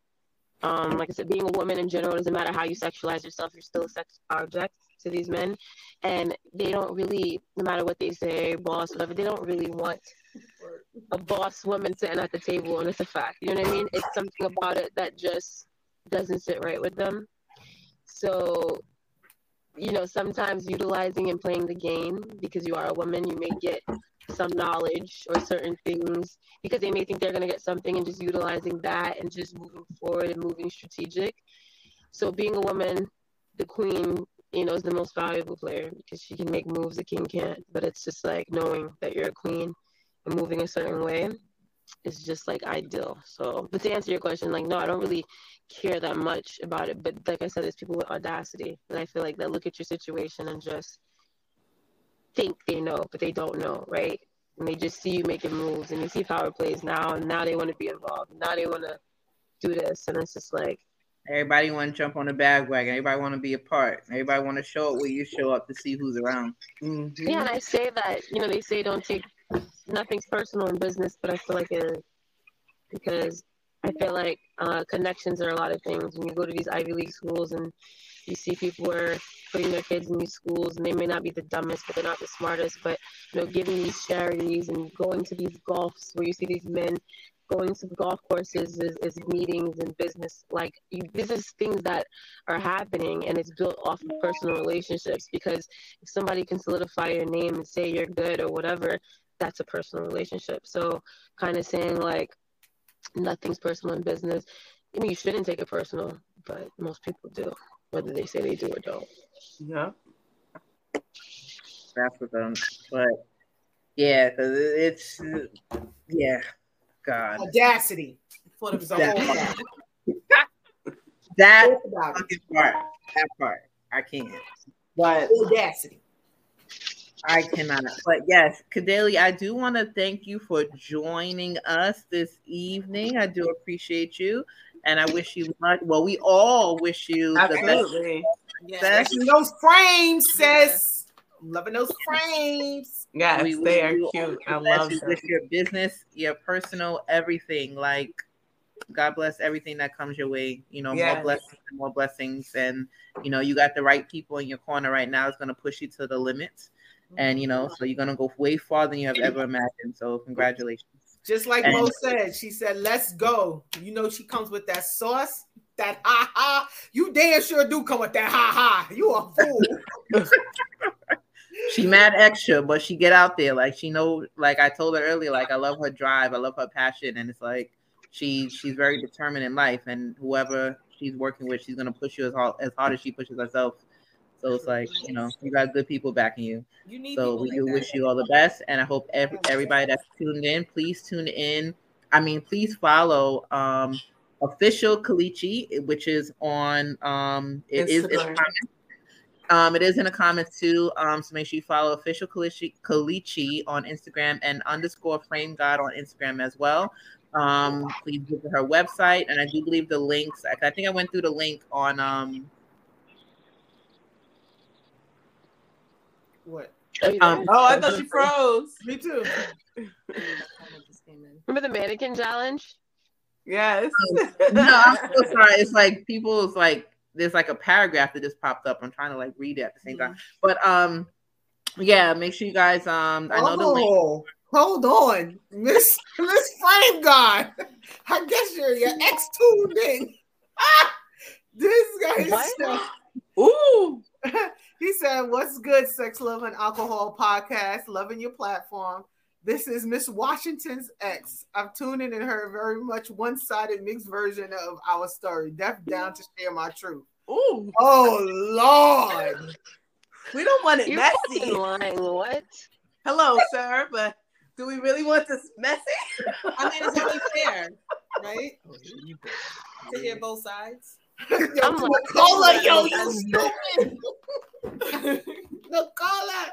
um, like I said, being a woman in general doesn't matter how you sexualize yourself, you're still a sex object to these men. And they don't really, no matter what they say, boss, whatever, they don't really want a boss woman sitting at the table. And it's a fact. You know what I mean? It's something about it that just doesn't sit right with them. So, you know, sometimes utilizing and playing the game because you are a woman, you may get some knowledge or certain things because they may think they're going to get something and just utilizing that and just moving forward and moving strategic. So being a woman, the queen, you know, is the most valuable player because she can make moves the king can't. But it's just like knowing that you're a queen moving a certain way is just like ideal. So, but to answer your question, like, no, I don't really care that much about it. But like I said, there's people with audacity, and I feel like they look at your situation and just think they know, but they don't know, right? And they just see you making moves and you see power plays now, and now they want to be involved. Now they want to do this, and it's just like
everybody want to jump on the bandwagon. Everybody want to be a part. Everybody want to show up where you show up to see who's around.
Mm-hmm. Yeah, and I say that you know they say don't take nothing's personal in business, but I feel like it is because I feel like uh, connections are a lot of things. When you go to these Ivy League schools and you see people are putting their kids in these schools and they may not be the dumbest but they're not the smartest but you know giving these charities and going to these golfs where you see these men going to golf courses is, is meetings and business like you, this is things that are happening and it's built off of personal relationships because if somebody can solidify your name and say you're good or whatever that's a personal relationship so kind of saying like nothing's personal in business I mean, you shouldn't take it personal, but most people do whether they say they do or don't.
Yeah. That's with them. But yeah, because it's yeah, God.
Audacity for the
that, that fucking part. That part. I can't. But
audacity.
I cannot. But yes, Kadeli, I do want to thank you for joining us this evening. I do appreciate you and I wish you much. Well, we all wish you Absolutely.
the best. Yes. those frames, sis. I'm loving those frames.
Yes, we they are cute. I love
you wish your business, your personal, everything. Like God bless everything that comes your way. You know, yes. more blessings and more blessings. And you know, you got the right people in your corner right now. It's gonna push you to the limits. And you know, mm-hmm. so you're gonna go way farther than you have ever imagined. So congratulations.
Just like and, Mo said, she said, "Let's go." You know, she comes with that sauce, that ha ha. You damn sure do come with that ha ha. You a fool.
she mad extra, but she get out there like she know. Like I told her earlier, like I love her drive, I love her passion, and it's like she she's very determined in life, and whoever she's working with, she's gonna push you as hard as hard as she pushes herself. So it's like you know you got good people backing you.
you
so we do wish you all the best, and I hope every, everybody that's tuned in, please tune in. I mean, please follow um official Kleechi, which is on um it is in the comments. Um, it is in the comments too. Um, so make sure you follow official Kleechi, Kleechi on Instagram and underscore frame god on Instagram as well. Um, please visit her website, and I do believe the links. I, I think I went through the link on um.
What?
Um,
oh, I thought she froze.
Me too.
Remember the mannequin challenge?
Yes.
no, I'm so sorry. It's like people's like there's like a paragraph that just popped up. I'm trying to like read it at the same time. But um, yeah, make sure you guys um. I know the link.
Oh, hold on, Miss Miss Frame God. I guess you're your ex tuned in. Ah, this guy
What?
said, Ooh. He said, What's good, Sex, Love, and Alcohol podcast? Loving your platform. This is Miss Washington's ex. I've tuned in and heard very much one sided mixed version of our story. Deaf down to share my truth.
Ooh.
Oh, Lord.
We don't want it
You're
messy.
fucking lying. What?
Hello, sir, but do we really want this messy?
I mean, it's only fair, right? To hear both sides.
Yo, Nicola, yo, you stupid. Nicola.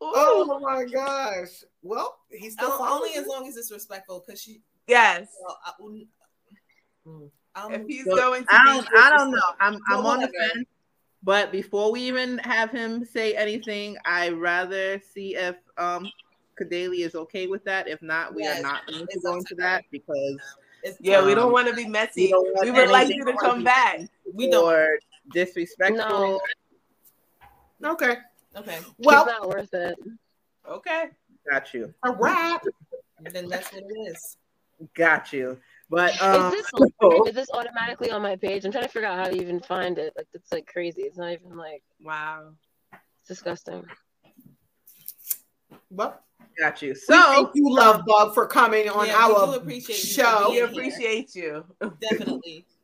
Oh my gosh. Well, he's still
Oh, only as long as it's respectful, because she.
Yes.
Well, I, um,
If he's
So,
going to
I don't, I don't know. I'm, I'm on the fence. But before we even have him say anything, I rather see if um Kadali is okay with that. If not, we
Yes,
are not going to go into that because
It's
Yeah, we don't want to be messy.
don't
We would like you to
to
come back.
We don't.
or disrespectful.
No.
Okay.
Okay.
Well,
it's not worth it.
Okay.
Got you.
a wrap.
Then that's what it is.
Got you. But um,
is this is this automatically on my page? I'm trying to figure out how to even find it. Like it's like crazy. It's not even like
Wow.
it's disgusting.
Well,
got you.
so
So
thank you, Love Bug, for coming on
Yeah, we
our
appreciate you
show.
being
We
here.
appreciate you.
Definitely.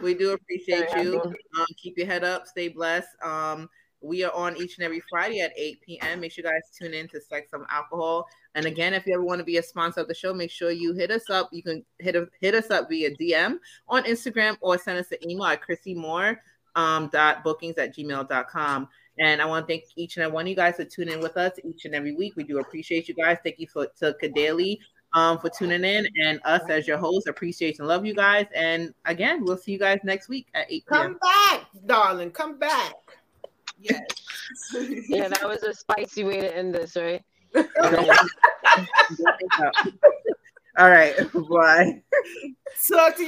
We do appreciate
Very
you. Um, keep your head up. Stay blessed. Um, we are on each and every Friday at 8 p.m. Make sure you guys tune in to Sex Some Alcohol. And again, if you ever want to be a sponsor of the show, make sure you hit us up. You can hit hit us up via DM on Instagram or send us an email at Chrissy Moore um, dot bookings at gmail.com. And I want to thank each and every one of you guys for tuning in with us each and every week. We do appreciate you guys. Thank you for to Kadali um, for tuning in and us as your hosts. Appreciate and love you guys. And again, we'll see you guys next week at 8 p.m.
Come back, darling. Come back.
Yes.
Yeah, that was a spicy way to end this, right?
All right. Bye.
Talk to